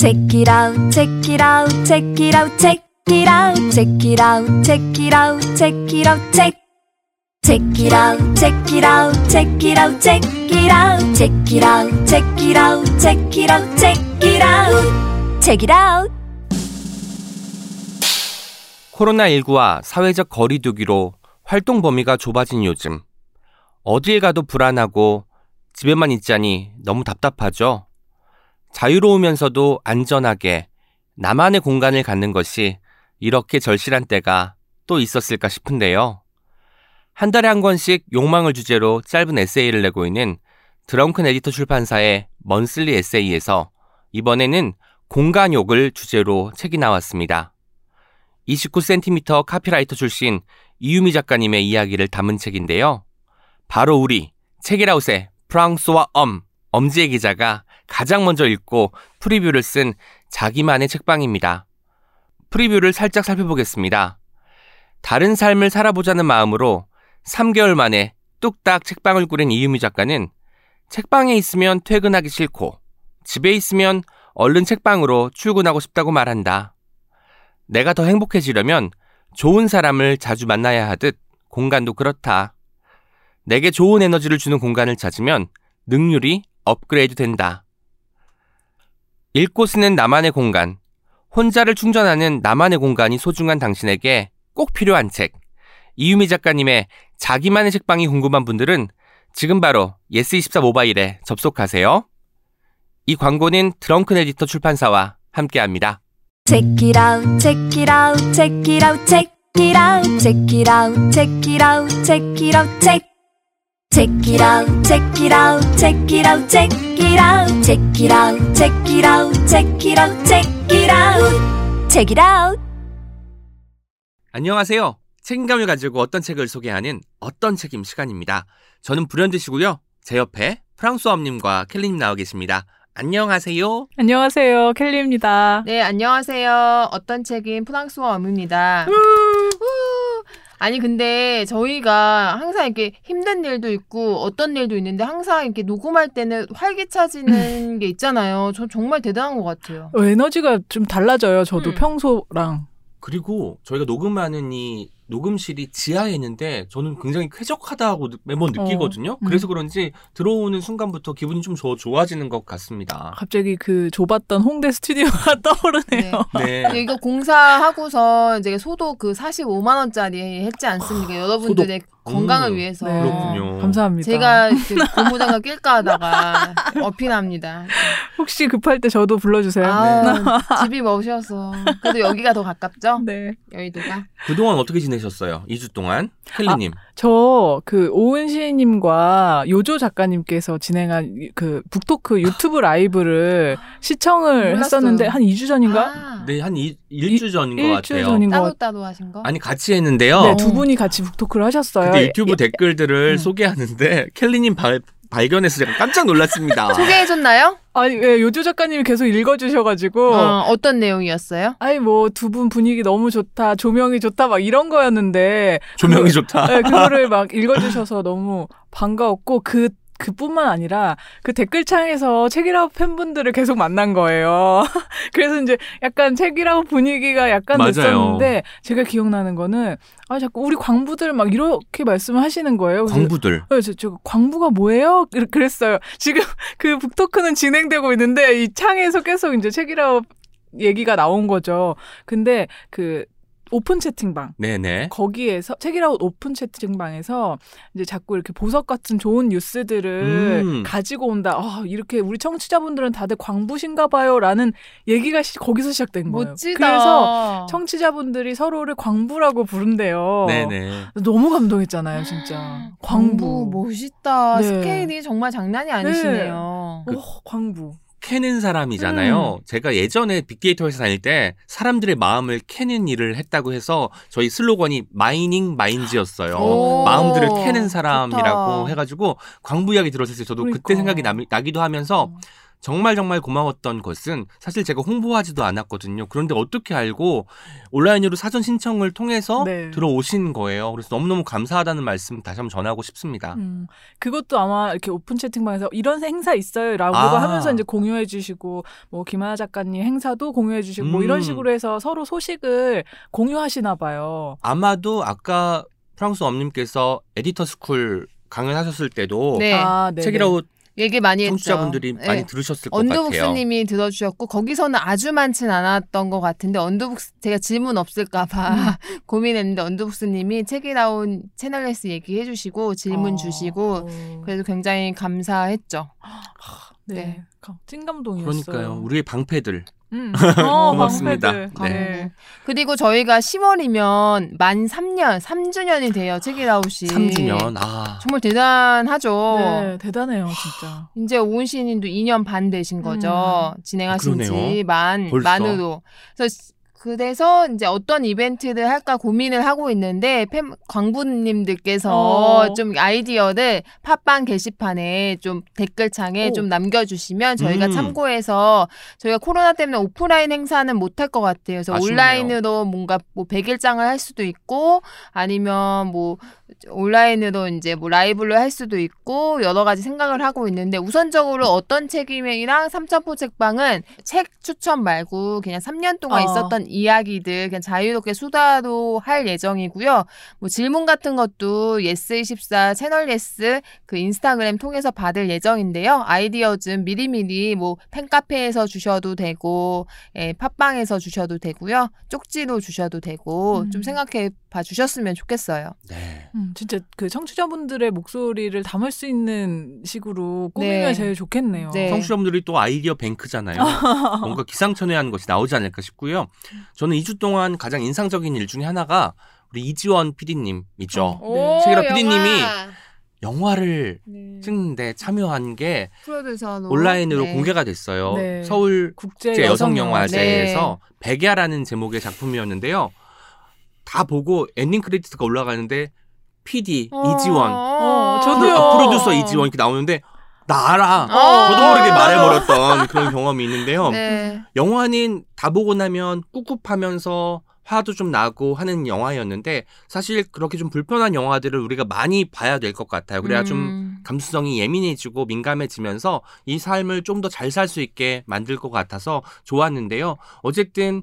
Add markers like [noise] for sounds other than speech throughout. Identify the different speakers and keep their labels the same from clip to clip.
Speaker 1: Check it out, check it out, check it out, check it out, check it out, check it out, check it out, check. Check it out, check it out, check it out, check it out, check it out, check it out, check it out, check it out, check it out.
Speaker 2: 코로나19와 사회적 거리두기로 활동 범위가 좁아진 요즘. 어딜 가도 불안하고 집에만 있자니 너무 답답하죠? 자유로우면서도 안전하게 나만의 공간을 갖는 것이 이렇게 절실한 때가 또 있었을까 싶은데요. 한 달에 한 권씩 욕망을 주제로 짧은 에세이를 내고 있는 드렁큰 에디터 출판사의 먼슬리 에세이에서 이번에는 공간욕을 주제로 책이 나왔습니다. 29cm 카피라이터 출신 이유미 작가님의 이야기를 담은 책인데요. 바로 우리 책이라웃의 프랑스와 엄, 엄지혜 기자가 가장 먼저 읽고 프리뷰를 쓴 자기만의 책방입니다. 프리뷰를 살짝 살펴보겠습니다. 다른 삶을 살아보자는 마음으로 3개월 만에 뚝딱 책방을 꾸린 이유미 작가는 책방에 있으면 퇴근하기 싫고 집에 있으면 얼른 책방으로 출근하고 싶다고 말한다. 내가 더 행복해지려면 좋은 사람을 자주 만나야 하듯 공간도 그렇다. 내게 좋은 에너지를 주는 공간을 찾으면 능률이 업그레이드 된다. 읽고 쓰는 나만의 공간, 혼자를 충전하는 나만의 공간이 소중한 당신에게 꼭 필요한 책. 이유미 작가님의 자기만의 책방이 궁금한 분들은 지금 바로 예스24 모바일에 접속하세요. 이 광고는 드렁큰 에디터 출판사와 함께합니다.
Speaker 1: Check it out, check it out, check it out, check it out, check it out, check it out, check it out, check. Check it out, check it out, check it out, check it out, check it out, check it out, check it out, check it out, check it out.
Speaker 2: 안녕하세요. 책임감을 가지고 어떤 책을 소개하는 어떤 책임 시간입니다. 저는 불현듯이고요. 제 옆에 프랑스어님과 켈리님 나와 계십니다. 안녕하세요.
Speaker 3: 안녕하세요. 켈리입니다.
Speaker 4: 네, 안녕하세요. 어떤 책인 프랑스어 엄입니다. 아니 근데 저희가 항상 이렇게 힘든 일도 있고 어떤 일도 있는데 항상 이렇게 녹음할 때는 활기차지는 게 있잖아요. 저 정말 대단한 것 같아요.
Speaker 3: 어, 에너지가 좀 달라져요. 저도
Speaker 4: 음.
Speaker 3: 평소랑.
Speaker 2: 그리고 저희가 녹음하는 이 녹음실이 지하에 있는데 저는 굉장히 쾌적하다고 느- 매번 느끼거든요.
Speaker 3: 음.
Speaker 2: 그래서 그런지 들어오는 순간부터 기분이 좀 더 좋아지는 것 같습니다.
Speaker 3: 갑자기 그 좁았던 홍대 스튜디오가 [laughs] 떠오르네요.
Speaker 4: 네.
Speaker 2: 네.
Speaker 4: 이거 공사하고서 이제 소도 그 45만 원짜리 했지 않습니까? 여러분들의 건강을
Speaker 2: 음,
Speaker 4: 위해서.
Speaker 3: 네.
Speaker 2: 그렇군요.
Speaker 3: 감사합니다.
Speaker 4: 제가 그 고무장갑 낄까 하다가 [laughs] 어필합니다.
Speaker 3: 혹시 급할 때 저도 불러주세요.
Speaker 4: 아, 집이 머셔서. 그래도 여기가 더 가깝죠?
Speaker 3: 네.
Speaker 4: 여의도가.
Speaker 2: 그동안 어떻게 지내셨어요? 2주 동안? 켈리님.
Speaker 3: 저그 오은 시인님과 요조 작가님께서 진행한 이- 그 북토크 유튜브 라이브를 시청을
Speaker 4: 몰랐어요.
Speaker 3: 했었는데 한 2주 전인가?
Speaker 4: 아,
Speaker 2: 네, 한 이, 일주 전인 것 같아요.
Speaker 3: 전인 것
Speaker 4: 따로. 따로 하신 거?
Speaker 2: 아니, 같이 했는데요.
Speaker 3: 네, 두 분이 같이 북토크를 하셨어요.
Speaker 2: 근데 유튜브
Speaker 3: 예-
Speaker 2: 댓글들을
Speaker 3: 음.
Speaker 2: 소개하는데 켈리님 발, 발견해서 제가 깜짝 놀랐습니다. [laughs]
Speaker 4: 소개해줬나요?
Speaker 3: 아니, 예, 요조 작가님이 계속 읽어주셔가지고.
Speaker 4: 어, 어떤 내용이었어요?
Speaker 3: 아니 뭐 두 분 분위기 너무 좋다 조명이 좋다 막 이런 거였는데
Speaker 2: 조명이 좋다.
Speaker 3: 네, 그거를 막 읽어주셔서 너무 반가웠고 그 그뿐만 아니라 그 댓글창에서 책이라고 팬분들을 계속 만난 거예요. [laughs] 그래서 이제 약간 책읽아웃 분위기가 약간
Speaker 2: 맞아요.
Speaker 3: 됐었는데 제가 기억나는 거는 아 자꾸 우리 광부들 막 이렇게 말씀을 하시는 거예요.
Speaker 2: 광부들.
Speaker 3: 네, 저, 저 광부가 뭐예요? 그랬어요. 지금 [laughs] 그 북토크는 진행되고 있는데 이 창에서 계속 이제 책읽아웃 얘기가 나온 거죠. 근데 그 오픈 채팅방
Speaker 2: 네네.
Speaker 3: 거기에서 책읽아웃 오픈 채팅방에서 이제 자꾸 이렇게 보석 같은 좋은 뉴스들을
Speaker 2: 음.
Speaker 3: 가지고 온다. 아, 이렇게 우리 청취자분들은 다들 광부신가 봐요라는 얘기가 시- 거기서 시작된 거예요.
Speaker 4: 멋지다.
Speaker 3: 그래서 청취자분들이 서로를 광부라고 부른대요.
Speaker 2: 네네.
Speaker 3: 너무 감동했잖아요, 진짜. 광부.
Speaker 4: 멋있다.
Speaker 3: 네.
Speaker 4: 스케일이 정말 장난이 아니시네요.
Speaker 2: 그-
Speaker 3: 오, 광부.
Speaker 2: 캐는 사람이잖아요.
Speaker 3: 음.
Speaker 2: 제가 예전에 빅데이터 회사 다닐 때 사람들의 마음을 캐는 일을 했다고 해서 저희 슬로건이 Mining Minds였어요.
Speaker 4: 오,
Speaker 2: 마음들을 캐는 사람이라고
Speaker 4: 좋다.
Speaker 2: 해가지고 광부 이야기 들었을 때 저도 그때
Speaker 3: 그러니까.
Speaker 2: 생각이 나, 나기도 하면서 정말 정말 고마웠던 것은 사실 제가 홍보하지도 않았거든요. 그런데 어떻게 알고 온라인으로 사전 신청을 통해서
Speaker 3: 네.
Speaker 2: 들어오신 거예요. 그래서 너무너무 감사하다는 말씀 다시 한번 전하고 싶습니다.
Speaker 3: 음, 그것도 아마 이렇게 오픈 채팅방에서 이런 행사 있어요 라고
Speaker 2: 아.
Speaker 3: 하면서 이제 공유해 주시고 뭐 김하나 작가님 행사도 공유해 주시고 뭐
Speaker 2: 음.
Speaker 3: 이런 식으로 해서 서로 소식을 공유하시나 봐요.
Speaker 2: 아마도 아까 프랑소와 엄님께서 에디터 스쿨 강연하셨을 때도
Speaker 4: 네.
Speaker 3: 아.
Speaker 2: 책읽아웃
Speaker 4: 얘기 많이 했죠.
Speaker 2: 청취자분들이
Speaker 4: 네.
Speaker 2: 많이 들으셨을 것 같아요.
Speaker 4: 언더북스님이 들어주셨고 거기서는 아주 많진 않았던 것 같은데 언더북스 제가 질문 없을까봐
Speaker 3: 음. [laughs]
Speaker 4: 고민했는데 언더북스님이 책이라운 채널레스 얘기해주시고 질문
Speaker 3: 어.
Speaker 4: 주시고 그래서 굉장히 감사했죠.
Speaker 3: 네.
Speaker 4: 네.
Speaker 3: 감- 찐감동이었어요.
Speaker 2: 그러니까요. 우리의 방패들.
Speaker 3: 음. [laughs] 어,
Speaker 2: 고맙습니다.
Speaker 3: 방패들.
Speaker 2: 네.
Speaker 3: 네.
Speaker 4: 그리고 저희가 10월이면 만 3년, 3주년이 돼요. 책이라웃이.
Speaker 2: 3주년. 아.
Speaker 4: 정말 대단하죠.
Speaker 3: 네, 대단해요, 진짜.
Speaker 4: 이제 오은 씨님도 2년 반 되신 거죠. 진행하신
Speaker 2: 아.
Speaker 4: 지 만,
Speaker 2: 벌써.
Speaker 4: 만으로. 그래서 그래서 이제 어떤 이벤트를 할까 고민을 하고 있는데 팬 광부님들께서
Speaker 3: 어.
Speaker 4: 좀 아이디어를 팟빵 게시판에 좀 댓글창에
Speaker 3: 오.
Speaker 4: 좀 남겨주시면 저희가
Speaker 2: 음.
Speaker 4: 참고해서 저희가 코로나 때문에 오프라인 행사는 못할 것 같아요. 그래서
Speaker 2: 아쉽네요.
Speaker 4: 온라인으로 뭔가 뭐 100일장을 할 수도 있고 아니면 뭐 온라인으로 이제 뭐 라이브로 할 수도 있고 여러 가지 생각을 하고 있는데 우선적으로 어떤 책임이랑 삼천포 책방은 책 추천 말고 그냥 3년 동안
Speaker 3: 어.
Speaker 4: 있었던 이야기들 그냥 자유롭게 수다로 할 예정이고요. 뭐 질문 같은 것도 예스24 채널 예스 그 인스타그램 통해서 받을 예정인데요. 아이디어 좀 미리미리 뭐 팬카페에서 주셔도 되고 예, 팟빵에서 주셔도 되고요. 쪽지로 주셔도 되고
Speaker 3: 음.
Speaker 4: 좀 생각해 봐 주셨으면 좋겠어요.
Speaker 2: 네.
Speaker 3: 음, 진짜 그 청취자분들의 목소리를 담을 수 있는 식으로 꾸미면
Speaker 4: 네.
Speaker 3: 제일 좋겠네요.
Speaker 4: 네.
Speaker 2: 청취자분들이 또 아이디어 뱅크잖아요. [laughs] 뭔가 기상천외한 것이 나오지 않을까 싶고요. 저는 2주 동안 가장 인상적인 일 중에 하나가 우리 이지원 PD님이죠.
Speaker 3: 네.
Speaker 2: 책이라 PD님이
Speaker 4: 영화.
Speaker 2: 영화를
Speaker 3: 네.
Speaker 2: 찍는데 참여한 게 온라인으로
Speaker 4: 네.
Speaker 2: 공개가 됐어요.
Speaker 3: 네.
Speaker 2: 서울
Speaker 3: 국제 여성
Speaker 2: 여성 영화제에서 백야라는 제목의 작품이었는데요. 다 보고 엔딩 크레디트가 올라가는데 PD
Speaker 4: 어,
Speaker 2: 이지원,
Speaker 3: 어,
Speaker 2: 프로,
Speaker 3: 저도요.
Speaker 2: 아, 프로듀서 이지원 이렇게 나오는데 나 알아.
Speaker 4: 어.
Speaker 2: 저도 모르게 말해버렸던 그런 경험이 있는데요.
Speaker 4: 네.
Speaker 2: 영화는 다 보고 나면 꿉꿉하면서 화도 좀 나고 하는 영화였는데 사실 그렇게 좀 불편한 영화들을 우리가 많이 봐야 될 것 같아요. 그래야 좀
Speaker 4: 음.
Speaker 2: 감수성이 예민해지고 민감해지면서 이 삶을 좀 더 잘 살 수 있게 만들 것 같아서 좋았는데요. 어쨌든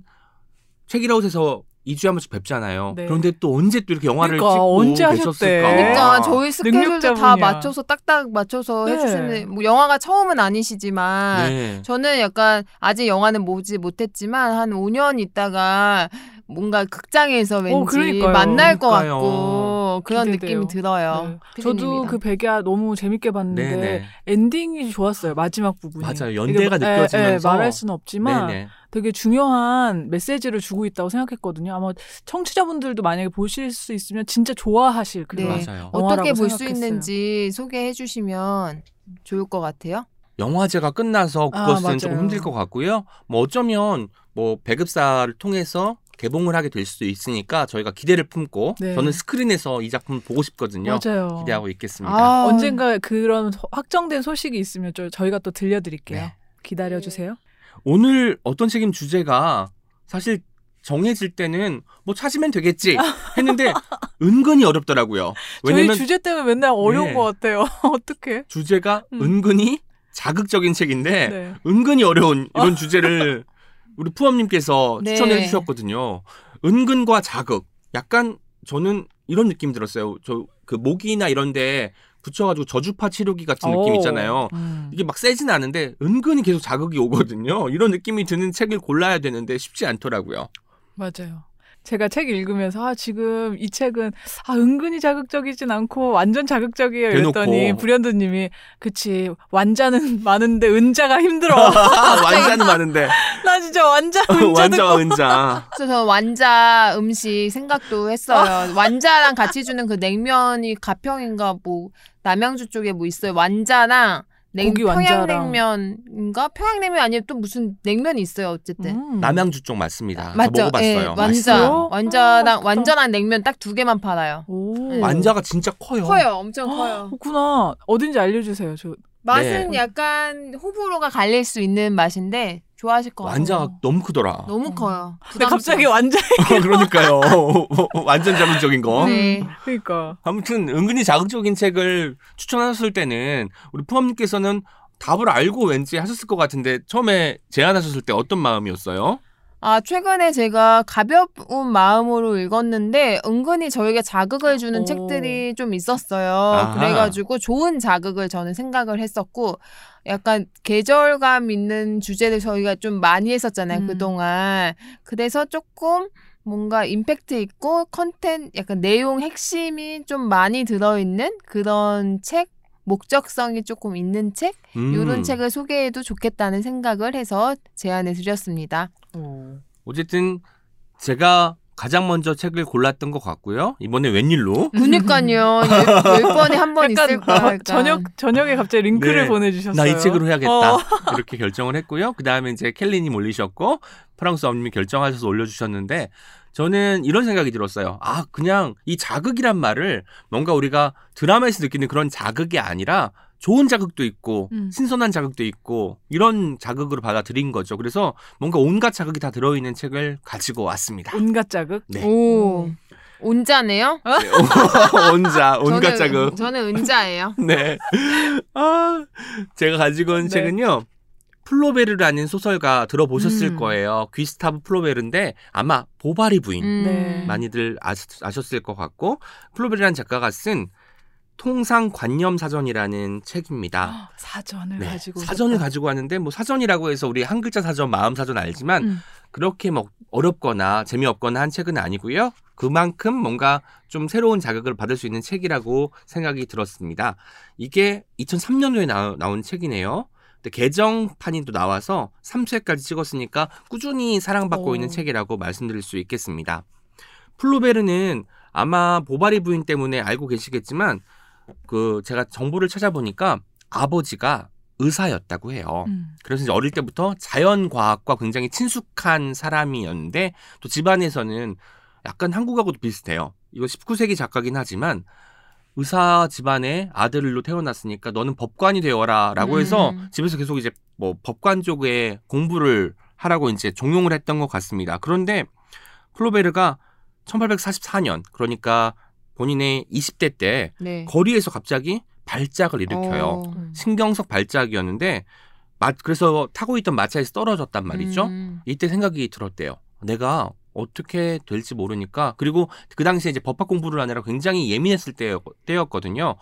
Speaker 2: 책이라웃에서 2주에 한 번씩 뵙잖아요.
Speaker 3: 네.
Speaker 2: 그런데 또 언제 또 이렇게 영화를
Speaker 3: 그러니까,
Speaker 2: 찍고
Speaker 3: 언제 하셨대.
Speaker 2: 계셨을까?
Speaker 4: 그러니까 저희 스케줄도 다. 맞춰서 딱딱 맞춰서
Speaker 3: 네.
Speaker 4: 해주시는 뭐 영화가 처음은 아니시지만
Speaker 2: 네.
Speaker 4: 저는 약간 아직 영화는 보지 못했지만 한 5년 있다가 뭔가 극장에서 왠지
Speaker 3: 그러니까요.
Speaker 4: 만날 것
Speaker 2: 그러니까요.
Speaker 4: 같고 그런
Speaker 3: 기대돼요.
Speaker 4: 느낌이 들어요.
Speaker 3: 네. 저도. 그 백야 너무 재밌게 봤는데
Speaker 2: 네네.
Speaker 3: 엔딩이 좋았어요. 마지막 부분이.
Speaker 2: 맞아요. 연대가
Speaker 3: 마- 예,
Speaker 2: 느껴지면서.
Speaker 3: 예, 말할 수는 없지만
Speaker 2: 네네.
Speaker 3: 되게 중요한 메시지를 주고 있다고 생각했거든요. 아마 청취자분들도 만약에 보실 수 있으면 진짜 좋아하실 그런
Speaker 4: 네.
Speaker 2: 맞아요.
Speaker 4: 어떻게 볼 수. 있는지 소개해 주시면 좋을 것 같아요.
Speaker 2: 영화제가 끝나서
Speaker 3: 아,
Speaker 2: 그것은 조금
Speaker 3: 맞아요.
Speaker 2: 힘들 것 같고요. 뭐 어쩌면 뭐 배급사를 통해서 개봉을 하게 될 수도 있으니까 저희가 기대를 품고
Speaker 3: 네.
Speaker 2: 저는 스크린에서 이 작품을 보고 싶거든요.
Speaker 3: 맞아요.
Speaker 2: 기대하고 있겠습니다.
Speaker 4: 아,
Speaker 3: 언젠가 그런 확정된 소식이 있으면 저, 저희가 또 들려드릴게요.
Speaker 2: 네.
Speaker 3: 기다려 주세요.
Speaker 2: 오늘 어떤 책임 주제가 사실 정해질 때는 뭐 찾으면 되겠지 했는데 [laughs] 은근히 어렵더라고요. 왜냐면
Speaker 3: 저희 주제 때문에 맨날 어려운
Speaker 2: 네.
Speaker 3: 것 같아요. [laughs] 어떻게?
Speaker 2: 주제가
Speaker 3: 음.
Speaker 2: 은근히 자극적인 책인데
Speaker 3: 네.
Speaker 2: 은근히 어려운 이런 주제를 [laughs] 우리 푸엄님께서
Speaker 4: 네.
Speaker 2: 추천해 주셨거든요. 은근과 자극. 약간 저는 이런 느낌 들었어요. 저그 목이나 이런데 붙여가지고 저주파 치료기 같은 느낌
Speaker 3: 오.
Speaker 2: 있잖아요.
Speaker 3: 음.
Speaker 2: 이게 막 세진 않은데 은근히 계속 자극이 오거든요. 이런 느낌이 드는 책을 골라야 되는데 쉽지 않더라고요.
Speaker 3: 맞아요. 제가 책 읽으면서 아 지금 이 책은 아 은근히 자극적이진 않고 완전 자극적이에요. 이랬더니 불현듯님이 그치 완자는 [laughs] 많은데 은자가 힘들어 [laughs]
Speaker 2: 완자는 많은데
Speaker 3: 나 진짜 완자 [laughs] 은자
Speaker 2: 완자와
Speaker 3: 듣고
Speaker 2: 은자.
Speaker 4: 그래서 저 완자 음식 생각도 했어요. 완자랑 같이 주는 그 냉면이 가평인가 뭐 남양주 쪽에 뭐 있어요. 완자랑 냉,
Speaker 3: 고기 완자랑.
Speaker 4: 평양냉면인가 평양냉면 아니면 또 무슨 냉면이 있어요. 어쨌든.
Speaker 3: 음.
Speaker 2: 남양주 쪽 맞습니다. 저
Speaker 4: 맞죠?
Speaker 2: 먹어봤어요.
Speaker 4: 예, 완자,
Speaker 2: 맛있어요.
Speaker 4: 완자랑
Speaker 3: 아.
Speaker 4: 완자랑 냉면 딱 두 개만 팔아요.
Speaker 3: 오.
Speaker 4: 네.
Speaker 2: 완자가 진짜 커요.
Speaker 4: 커요, 엄청 커요.
Speaker 3: 그렇구나 어딘지 알려 주세요 저
Speaker 4: 맛은
Speaker 2: 네.
Speaker 4: 약간 호불호가 갈릴 수 있는 맛인데 좋아하실 것 같아요.
Speaker 2: 완자가 너무 크더라.
Speaker 4: 너무 커요.
Speaker 3: 근데 갑자기 완전 [laughs]
Speaker 2: 그러니까요. 완전 자극적인 거.
Speaker 4: 네.
Speaker 3: 그러니까
Speaker 2: 아무튼 은근히 자극적인 책을 추천하셨을 때는 우리 푸엄님께서는 답을 알고 왠지 하셨을 것 같은데 처음에 제안하셨을 때 어떤 마음이었어요?
Speaker 4: 아, 최근에 제가 가벼운 마음으로 읽었는데 은근히 저에게 자극을 주는
Speaker 3: 오.
Speaker 4: 책들이 좀 있었어요.
Speaker 2: 아하.
Speaker 4: 그래가지고 좋은 자극을 저는 생각을 했었고 약간 계절감 있는 주제를 저희가 좀 많이 했었잖아요.
Speaker 3: 음.
Speaker 4: 그동안. 그래서 조금 뭔가 임팩트 있고 컨텐 약간 내용 핵심이 좀 많이 들어있는 그런 책 목적성이 조금 있는 책
Speaker 2: 음,
Speaker 4: 이런 책을 소개해도 좋겠다는 생각을 해서 제안해 드렸습니다.
Speaker 2: 어쨌든 제가 가장 먼저 책을 골랐던 것 같고요. 이번에 웬일로?
Speaker 4: 그니까요. 열, 열 번에 한번
Speaker 3: 약간
Speaker 4: 있을 거야. 약간.
Speaker 3: 저녁 저녁에 갑자기 링크를
Speaker 2: 네.
Speaker 3: 보내주셨어요.
Speaker 2: 나 이 책으로 해야겠다.
Speaker 3: 어. [laughs]
Speaker 2: 이렇게 결정을 했고요. 그 다음에 이제 켈리님 올리셨고 프랑스 엄님이 결정하셔서 올려주셨는데 저는 이런 생각이 들었어요. 아 그냥 이 자극이란 말을 뭔가 우리가 드라마에서 느끼는 그런 자극이 아니라 좋은 자극도 있고
Speaker 3: 음.
Speaker 2: 신선한 자극도 있고 이런 자극으로 받아들인 거죠. 그래서 뭔가 온갖 자극이 다 들어있는 책을 가지고 왔습니다.
Speaker 3: 온갖 자극.
Speaker 2: 네.
Speaker 4: 오. 온자네요? [laughs]
Speaker 2: 온자 온갖
Speaker 4: 저는-
Speaker 2: 자극.
Speaker 4: 저는 은자예요. [laughs]
Speaker 2: 네. 아, 제가 가지고 온
Speaker 3: 네.
Speaker 2: 책은요. 플로베르라는 소설가 들어보셨을
Speaker 3: 음.
Speaker 2: 거예요. 귀스타브 플로베르인데 아마 보바리 부인
Speaker 4: 음.
Speaker 3: 네.
Speaker 2: 많이들 아셨, 아셨을 것 같고 플로베르라는 작가가 쓴 통상관념사전이라는 책입니다.
Speaker 3: 사전을
Speaker 2: 네,
Speaker 3: 가지고
Speaker 2: 사전을. 가지고 왔는데 뭐 사전이라고 해서 우리 한 글자 사전, 마음 사전 알지만
Speaker 3: 음.
Speaker 2: 그렇게 뭐 어렵거나 재미없거나 한 책은 아니고요. 그만큼 뭔가 좀 새로운 자극을 받을 수 있는 책이라고 생각이 들었습니다. 이게 2003년도에 나, 나온 책이네요. 근데 개정판이 또 나와서 3회까지 찍었으니까 꾸준히 사랑받고
Speaker 3: 오.
Speaker 2: 있는 책이라고 말씀드릴 수 있겠습니다. 플로베르는 아마 보바리 부인 때문에 알고 계시겠지만 그 제가 정보를 찾아보니까 아버지가 의사였다고 해요.
Speaker 3: 음.
Speaker 2: 그래서 이제 어릴 때부터 자연과학과 굉장히 친숙한 사람이었는데 또 집안에서는 약간 한국하고도 비슷해요. 이거 19세기 작가긴 하지만 의사 집안의 아들로 태어났으니까 너는 법관이 되어라 라고 해서
Speaker 4: 음.
Speaker 2: 집에서 계속 이제 뭐 법관 쪽에 공부를 하라고 이제 종용을 했던 것 같습니다. 그런데 플로베르가 1844년 그러니까 본인의 20대 때
Speaker 4: 네.
Speaker 2: 거리에서 갑자기 발작을 일으켜요.
Speaker 4: 어.
Speaker 3: 음.
Speaker 2: 신경석 발작이었는데 마- 그래서 타고 있던 마차에서 떨어졌단 말이죠.
Speaker 4: 음.
Speaker 2: 이때 생각이 들었대요. 내가 어떻게 될지 모르니까 그리고 그 당시에 이제 법학 공부를 하느라 굉장히 예민했을 때였, 때였거든요.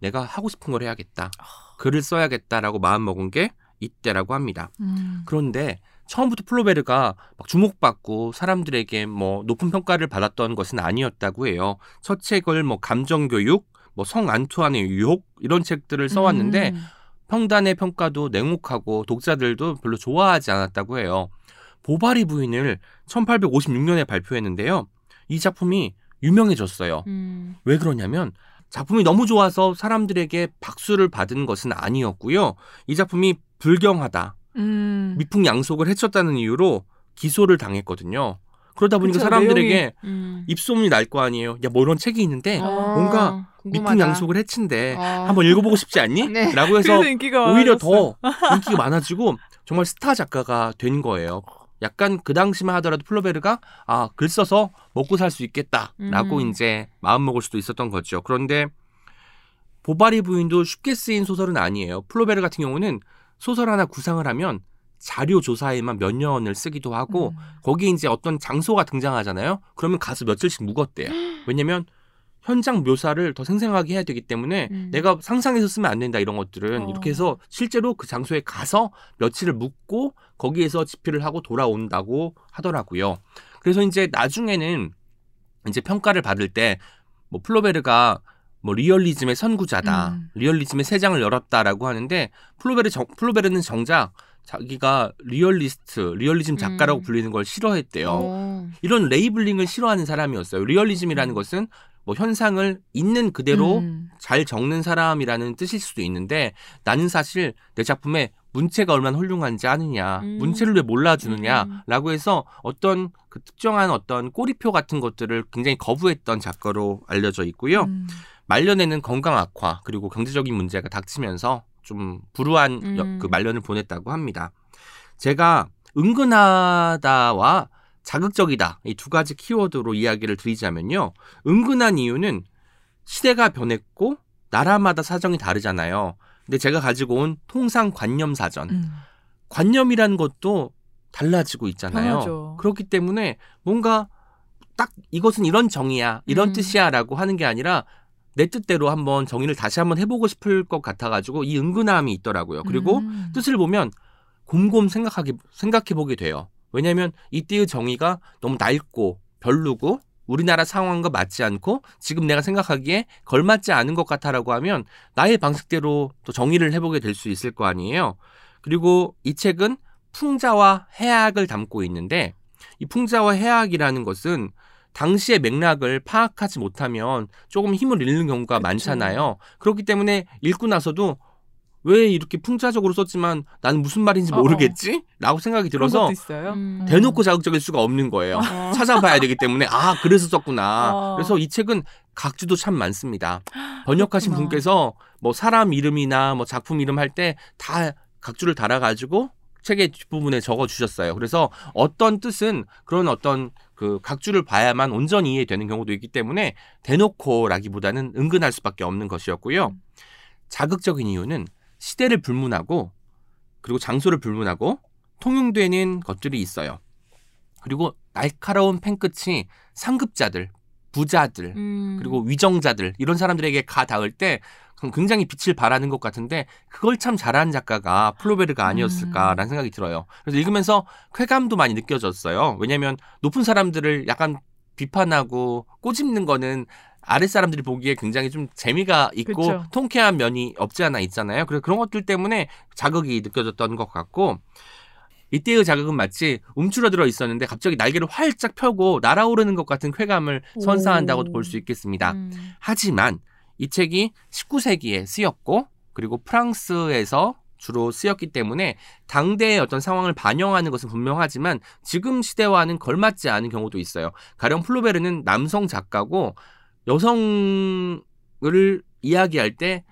Speaker 2: 내가 하고 싶은 걸 해야겠다. 글을 써야겠다라고 마음 먹은 게 이때라고 합니다.
Speaker 3: 음.
Speaker 2: 그런데 처음부터 플로베르가 막 주목받고 사람들에게 뭐 높은 평가를 받았던 것은 아니었다고 해요. 첫 책을 뭐 감정 교육, 뭐 성 안투안의 유혹 이런 책들을 써왔는데
Speaker 3: 음.
Speaker 2: 평단의 평가도 냉혹하고 독자들도 별로 좋아하지 않았다고 해요. 보바리 부인을 1856년에 발표했는데요. 이 작품이 유명해졌어요.
Speaker 4: 음.
Speaker 2: 왜 그러냐면 작품이 너무 좋아서 사람들에게 박수를 받은 것은 아니었고요. 이 작품이 불경하다,
Speaker 3: 음.
Speaker 2: 미풍양속을 해쳤다는 이유로 기소를 당했거든요. 그러다 보니까
Speaker 3: 그쵸,
Speaker 2: 사람들에게
Speaker 4: 음.
Speaker 2: 입소문이 날 거 아니에요. 야, 뭐 이런 책이 있는데
Speaker 3: 어.
Speaker 2: 뭔가
Speaker 4: 궁금하다.
Speaker 2: 미풍양속을 해친데
Speaker 4: 어.
Speaker 2: 한번 읽어보고 싶지 않니?
Speaker 4: 네.
Speaker 2: 라고 해서 오히려
Speaker 3: 많아졌어.
Speaker 2: 더 인기가 많아지고 정말 스타 작가가 된 거예요. 약간 그 당시만 하더라도 플로베르가 아, 글 써서 먹고 살 수 있겠다라고
Speaker 4: 음.
Speaker 2: 이제 마음 먹을 수도 있었던 거죠. 그런데 보바리 부인도 쉽게 쓰인 소설은 아니에요. 플로베르 같은 경우는 소설 하나 구상을 하면 자료 조사에만 몇 년을 쓰기도 하고
Speaker 3: 음.
Speaker 2: 거기에 이제 어떤 장소가 등장하잖아요. 그러면 가서 며칠씩 묵었대요. [gasps] 왜냐면 현장 묘사를 더 생생하게 해야 되기 때문에
Speaker 4: 음.
Speaker 2: 내가 상상해서 쓰면 안 된다 이런 것들은
Speaker 3: 어.
Speaker 2: 이렇게 해서 실제로 그 장소에 가서 며칠을 묵고 거기에서 집필을 하고 돌아온다고 하더라고요. 그래서 이제 나중에는 이제 평가를 받을 때 뭐 플로베르가 뭐 리얼리즘의 선구자다,
Speaker 3: 음.
Speaker 2: 리얼리즘의 새 장을 열었다라고 하는데 플로베르 정, 플로베르는 정작 자기가 리얼리스트, 리얼리즘 작가라고
Speaker 4: 음.
Speaker 2: 불리는 걸 싫어했대요.
Speaker 4: 어.
Speaker 2: 이런 labeling을 싫어하는 사람이었어요. 리얼리즘이라는 것은 뭐 현상을 있는 그대로
Speaker 3: 음.
Speaker 2: 잘 적는 사람이라는 뜻일 수도 있는데 나는 사실 내 작품에 문체가 얼마나 훌륭한지 아느냐,
Speaker 4: 음.
Speaker 2: 문체를 왜 몰라주느냐라고 해서 어떤 그 특정한 어떤 꼬리표 같은 것들을 굉장히 거부했던 작가로 알려져 있고요.
Speaker 3: 음.
Speaker 2: 말년에는 건강 악화 그리고 경제적인 문제가 닥치면서 좀 불우한
Speaker 4: 음.
Speaker 2: 여- 그 말년을 보냈다고 합니다. 제가 은근하다와 자극적이다 이 두 가지 키워드로 이야기를 드리자면요. 은근한 이유는 시대가 변했고 나라마다 사정이 다르잖아요. 근데 제가 가지고 온 통상 관념 사전
Speaker 3: 음.
Speaker 2: 관념이라는 것도 달라지고 있잖아요.
Speaker 3: 변하죠.
Speaker 2: 그렇기 때문에 뭔가 딱 이것은 이런 정의야, 이런
Speaker 4: 음.
Speaker 2: 뜻이야라고 하는 게 아니라 내 뜻대로 한번 정의를 다시 한번 해보고 싶을 것 같아가지고 이 은근함이 있더라고요. 그리고
Speaker 3: 음.
Speaker 2: 뜻을 보면 곰곰 생각하게 생각해 보게 돼요. 왜냐하면 이때의 정의가 너무 낡고 별로고 우리나라 상황과 맞지 않고 지금 내가 생각하기에 걸맞지 않은 것 같아라고 하면 나의 방식대로 또 정의를 해보게 될 수 있을 거 아니에요. 그리고 이 책은 풍자와 해악을 담고 있는데 이 풍자와 해악이라는 것은 당시의 맥락을 파악하지 못하면 조금 힘을 잃는 경우가
Speaker 4: 그쵸.
Speaker 2: 많잖아요. 그렇기 때문에 읽고 나서도 왜 이렇게 풍자적으로 썼지만 나는 무슨 말인지
Speaker 3: 어어.
Speaker 2: 모르겠지? 라고 생각이 들어서
Speaker 3: 있어요.
Speaker 4: 음.
Speaker 2: 대놓고 자극적일 수가 없는 거예요.
Speaker 4: 어.
Speaker 2: 찾아봐야 되기 때문에 아 그래서 썼구나.
Speaker 3: 어.
Speaker 2: 그래서 이 책은 각주도 참 많습니다. [gasps] 번역하신
Speaker 3: 그렇구나.
Speaker 2: 분께서 뭐 사람 이름이나 뭐 작품 이름 할 때 다 각주를 달아가지고 책의 뒷부분에 적어 주셨어요. 그래서 어떤 뜻은 그런 어떤 그 각주를 봐야만 온전히 이해되는 경우도 있기 때문에 대놓고라기보다는 은근할 수밖에 없는 것이었고요. 자극적인 이유는 시대를 불문하고 그리고 장소를 불문하고 통용되는 것들이 있어요. 그리고 날카로운 펜끝이 상급자들, 부자들,
Speaker 4: 음.
Speaker 2: 그리고 위정자들 이런 사람들에게 가 닿을 때 굉장히 빛을 발하는 것 같은데 그걸 참 잘하는 작가가 플로베르가 아니었을까라는 생각이 들어요. 그래서 읽으면서 쾌감도 많이 느껴졌어요. 왜냐하면 높은 사람들을 약간 비판하고 꼬집는 거는 아래 사람들이 보기에 굉장히 좀 재미가 있고
Speaker 3: 그쵸.
Speaker 2: 통쾌한 면이 없지 않아 있잖아요. 그래서 그런 것들 때문에 자극이 느껴졌던 것 같고 이때의 자극은 마치 움츠러들어 있었는데 갑자기 날개를 활짝 펴고 날아오르는 것 같은 쾌감을 선사한다고
Speaker 3: 오.
Speaker 2: 볼수 있겠습니다.
Speaker 4: 음.
Speaker 2: 하지만 이 책이 19세기에 쓰였고 그리고 프랑스에서 주로 쓰였기 때문에 당대의 어떤 상황을 반영하는 것은 분명하지만 지금 시대와는 걸맞지 않은 경우도 있어요. 가령 플로베르는 남성 작가고 여성을 이야기할 때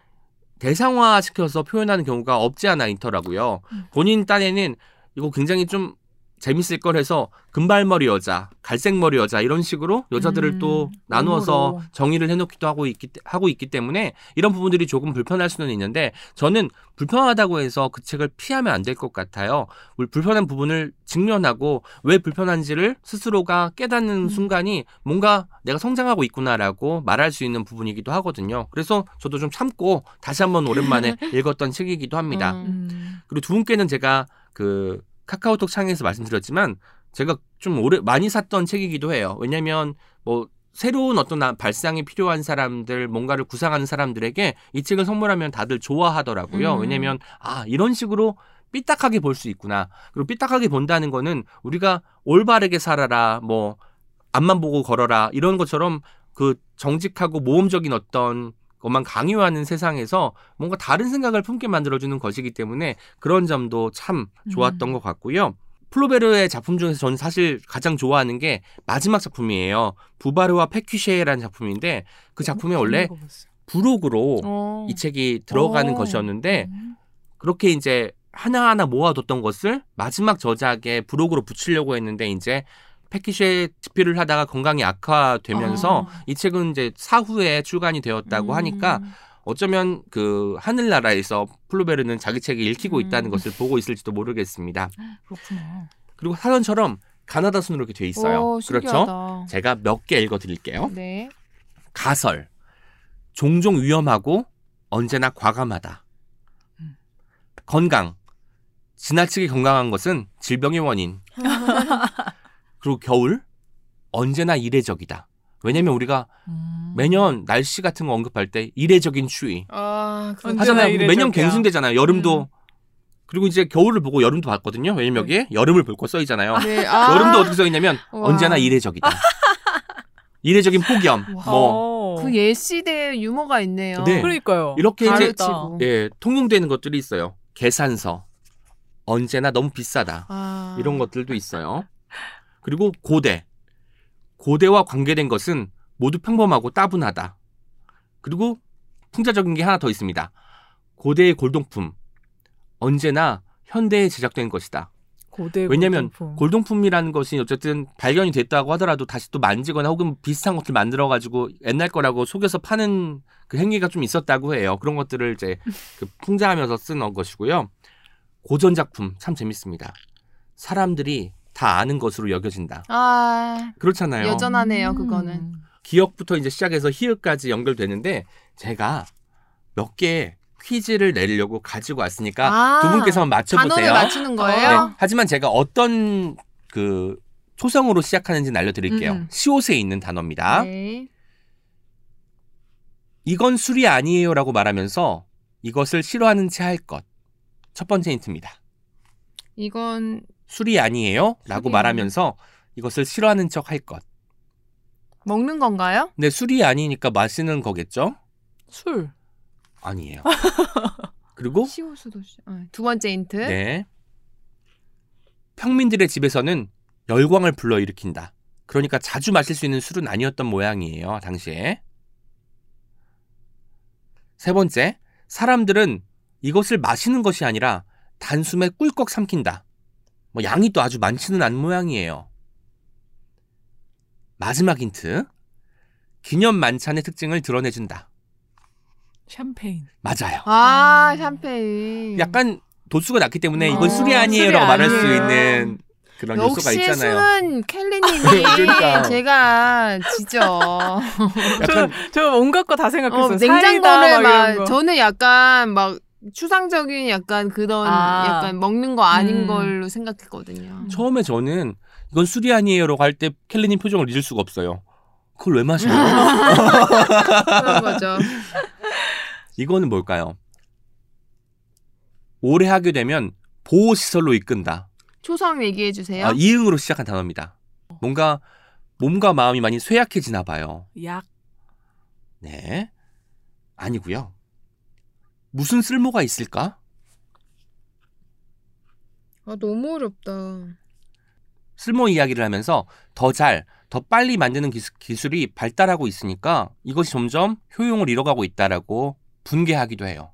Speaker 2: 대상화 시켜서 표현하는 경우가 없지 않아 있더라고요.
Speaker 3: 음.
Speaker 2: 본인 딴에는 이거 굉장히 좀 재밌을 걸 해서 금발머리 여자, 갈색머리 여자 이런 식으로 여자들을
Speaker 3: 음,
Speaker 2: 또 나누어서
Speaker 3: 롤모로.
Speaker 2: 정의를 해놓기도 하고 있기 때- 하고 있기 때문에 이런 부분들이 조금 불편할 수는 있는데 저는 불편하다고 해서 그 책을 피하면 안 될 것 같아요. 물- 불편한 부분을 직면하고 왜 불편한지를 스스로가 깨닫는
Speaker 3: 음.
Speaker 2: 순간이 뭔가 내가 성장하고 있구나라고 말할 수 있는 부분이기도 하거든요. 그래서 저도 좀 참고 다시 한번 오랜만에 [laughs] 읽었던 책이기도 합니다.
Speaker 4: 음.
Speaker 3: 음.
Speaker 2: 그리고 두 분께는 제가 그 카카오톡 창에서 말씀드렸지만 제가 좀 오래 많이 샀던 책이기도 해요. 왜냐면 뭐 새로운 어떤 나- 발상이 필요한 사람들, 뭔가를 구상하는 사람들에게 이 책을 선물하면 다들 좋아하더라고요.
Speaker 4: 음.
Speaker 2: 왜냐면 아 이런 식으로 삐딱하게 볼 수 있구나. 그리고 삐딱하게 본다는 거는 우리가 올바르게 살아라, 뭐 앞만 보고 걸어라 이런 것처럼 그 정직하고 모험적인 어떤 것만 강요하는 세상에서 뭔가 다른 생각을 품게 만들어주는 것이기 때문에 그런 점도 참 좋았던
Speaker 3: 음.
Speaker 2: 것 같고요. 플로베르의 작품 중에서 저는 사실 가장 좋아하는 게 마지막 작품이에요. 부바르와 페퀴쉐라는 작품인데 그 작품에 원래
Speaker 3: 읽어봤어요.
Speaker 2: 부록으로
Speaker 4: 어.
Speaker 2: 이 책이 들어가는
Speaker 3: 오.
Speaker 2: 것이었는데
Speaker 3: 음.
Speaker 2: 그렇게 이제 하나하나 모아뒀던 것을 마지막 저작에 부록으로 붙이려고 했는데 이제 패키쉐 집필을 하다가 건강이 악화되면서
Speaker 3: 아.
Speaker 2: 이 책은 이제 사후에 출간이 되었다고
Speaker 4: 음.
Speaker 2: 하니까 어쩌면 그 하늘나라에서 플루베르는 자기 책이 읽히고
Speaker 4: 음.
Speaker 2: 있다는 것을 보고 있을지도 모르겠습니다.
Speaker 3: 그렇구나.
Speaker 2: 그리고 사전처럼 가나다 순으로 이렇게 돼 있어요.
Speaker 4: 오,
Speaker 2: 그렇죠? 제가 몇 개 읽어 드릴게요.
Speaker 4: 네.
Speaker 2: 가설. 종종 위험하고 언제나 과감하다.
Speaker 3: 음.
Speaker 2: 건강. 지나치게 건강한 것은 질병의 원인. [laughs] 그리고 겨울. 언제나 이례적이다. 왜냐면 우리가
Speaker 3: 음.
Speaker 2: 매년 날씨 같은 거 언급할 때 이례적인 추위
Speaker 4: 아, 그
Speaker 3: 언제나
Speaker 2: 하잖아요. 매년
Speaker 3: 이례적이야.
Speaker 2: 갱신되잖아요. 여름도.
Speaker 3: 음.
Speaker 2: 그리고 이제 겨울을 보고 여름도 봤거든요. 왜냐면 여기에 여름을 볼 거 써있잖아요.
Speaker 4: 네. 아.
Speaker 2: 여름도 어떻게 써있냐면
Speaker 4: 우와.
Speaker 2: 언제나 이례적이다. [laughs] 이례적인 폭염.
Speaker 4: 와.
Speaker 2: 뭐
Speaker 3: 어.
Speaker 4: 그 옛시대의 유머가 있네요.
Speaker 2: 네.
Speaker 3: 그러니까요.
Speaker 2: 이렇게 이제. 예, 통용되는 것들이 있어요. 계산서. 언제나 너무 비싸다.
Speaker 4: 아.
Speaker 2: 이런 것들도 있어요. 그리고 고대. 고대와 관계된 것은 모두 평범하고 따분하다. 그리고 풍자적인 게 하나 더 있습니다. 고대의 골동품. 언제나 현대에 제작된 것이다.
Speaker 3: 고대
Speaker 2: 왜냐면
Speaker 3: 골동품.
Speaker 2: 골동품 이라는 것이 어쨌든 발견이 됐다고 하더라도 다시 또 만지거나 혹은 비슷한 것들 만들어 가지고 옛날 거라고 속여서 파는 그 행위가 좀 있었다고 해요. 그런 것들을 이제 [laughs] 그 풍자하면서 쓴 것이고요. 고전 작품 참 재밌습니다. 사람들이 다 아는 것으로 여겨진다.
Speaker 4: 아
Speaker 2: 그렇잖아요.
Speaker 4: 여전하네요
Speaker 3: 음.
Speaker 4: 그거는.
Speaker 2: 기억부터 이제 시작해서 히읗까지 연결되는데 제가 몇 개 퀴즈를 내려고 가지고 왔으니까
Speaker 4: 아,
Speaker 2: 두 분께서 한번
Speaker 4: 단어를
Speaker 2: 맞춰보세요.
Speaker 4: 맞추는 거예요?
Speaker 2: 네. 하지만 제가 어떤 그 초성으로 시작하는지는 알려드릴게요.
Speaker 3: 음, 음.
Speaker 2: 시옷에 있는 단어입니다.
Speaker 4: 네.
Speaker 2: 이건 술이 아니에요라고 말하면서 이것을 싫어하는 채 할 것. 첫 번째 힌트입니다.
Speaker 4: 이건
Speaker 2: 술이 아니에요 라고
Speaker 4: 술이
Speaker 2: 말하면서 이것을 싫어하는 척 할 것.
Speaker 4: 먹는 건가요?
Speaker 2: 근데 술이 아니니까 마시는 거겠죠?
Speaker 3: 술.
Speaker 2: 아니에요. [laughs] 그리고
Speaker 4: 시오수도 시- 어, 두 번째 힌트.
Speaker 2: 네. 평민들의 집에서는 열광을 불러일으킨다. 그러니까 자주 마실 수 있는 술은 아니었던 모양이에요, 당시에. 세 번째, 사람들은 이것을 마시는 것이 아니라 단숨에 꿀꺽 삼킨다. 뭐 양이 또 아주 많지는 않은 모양이에요. 마지막 힌트. 기념 만찬의 특징을 드러내준다.
Speaker 3: 샴페인.
Speaker 2: 맞아요.
Speaker 4: 아
Speaker 3: 음.
Speaker 4: 샴페인.
Speaker 2: 약간 도수가 낮기 때문에 이건
Speaker 4: 어,
Speaker 2: 술이 아니에요라고 말할 수
Speaker 3: 아니에요.
Speaker 2: 있는 그런 요소가
Speaker 4: 역시
Speaker 2: 있잖아요.
Speaker 4: 술은 켈리님이 [laughs]
Speaker 2: 그러니까.
Speaker 4: 제가 지죠.
Speaker 2: 약간
Speaker 3: 저, 저 온갖 거다
Speaker 4: 어,
Speaker 3: 생각했어요.
Speaker 4: 냉장고를
Speaker 3: 사이다
Speaker 4: 막막
Speaker 3: 거.
Speaker 4: 저는 약간 막 추상적인 약간 그런
Speaker 3: 아.
Speaker 4: 약간 먹는 거 아닌
Speaker 3: 음.
Speaker 4: 걸로 생각했거든요.
Speaker 2: 처음에 저는 이건 술이 아니에요라고 할때 켈리님 표정을 잊을 수가 없어요. 그걸 왜 마셔요? [laughs]
Speaker 4: 그런 [laughs] 거죠.
Speaker 2: 이거는 뭘까요? 오래 하게 되면 보호 시설로 이끈다.
Speaker 4: 초성 얘기해 주세요.
Speaker 2: 아, 이응으로 시작한 단어입니다. 뭔가 몸과 마음이 많이 쇠약해지나 봐요.
Speaker 3: 약.
Speaker 2: 네. 아니고요. 무슨 쓸모가 있을까?
Speaker 4: 아, 너무 어렵다.
Speaker 2: 쓸모 이야기를 하면서 더 잘, 더 빨리 만드는 기술, 기술 이 발달하고 있으니까 이것이 점점 효용을 잃어가고 있다라고 분개하기도 해요.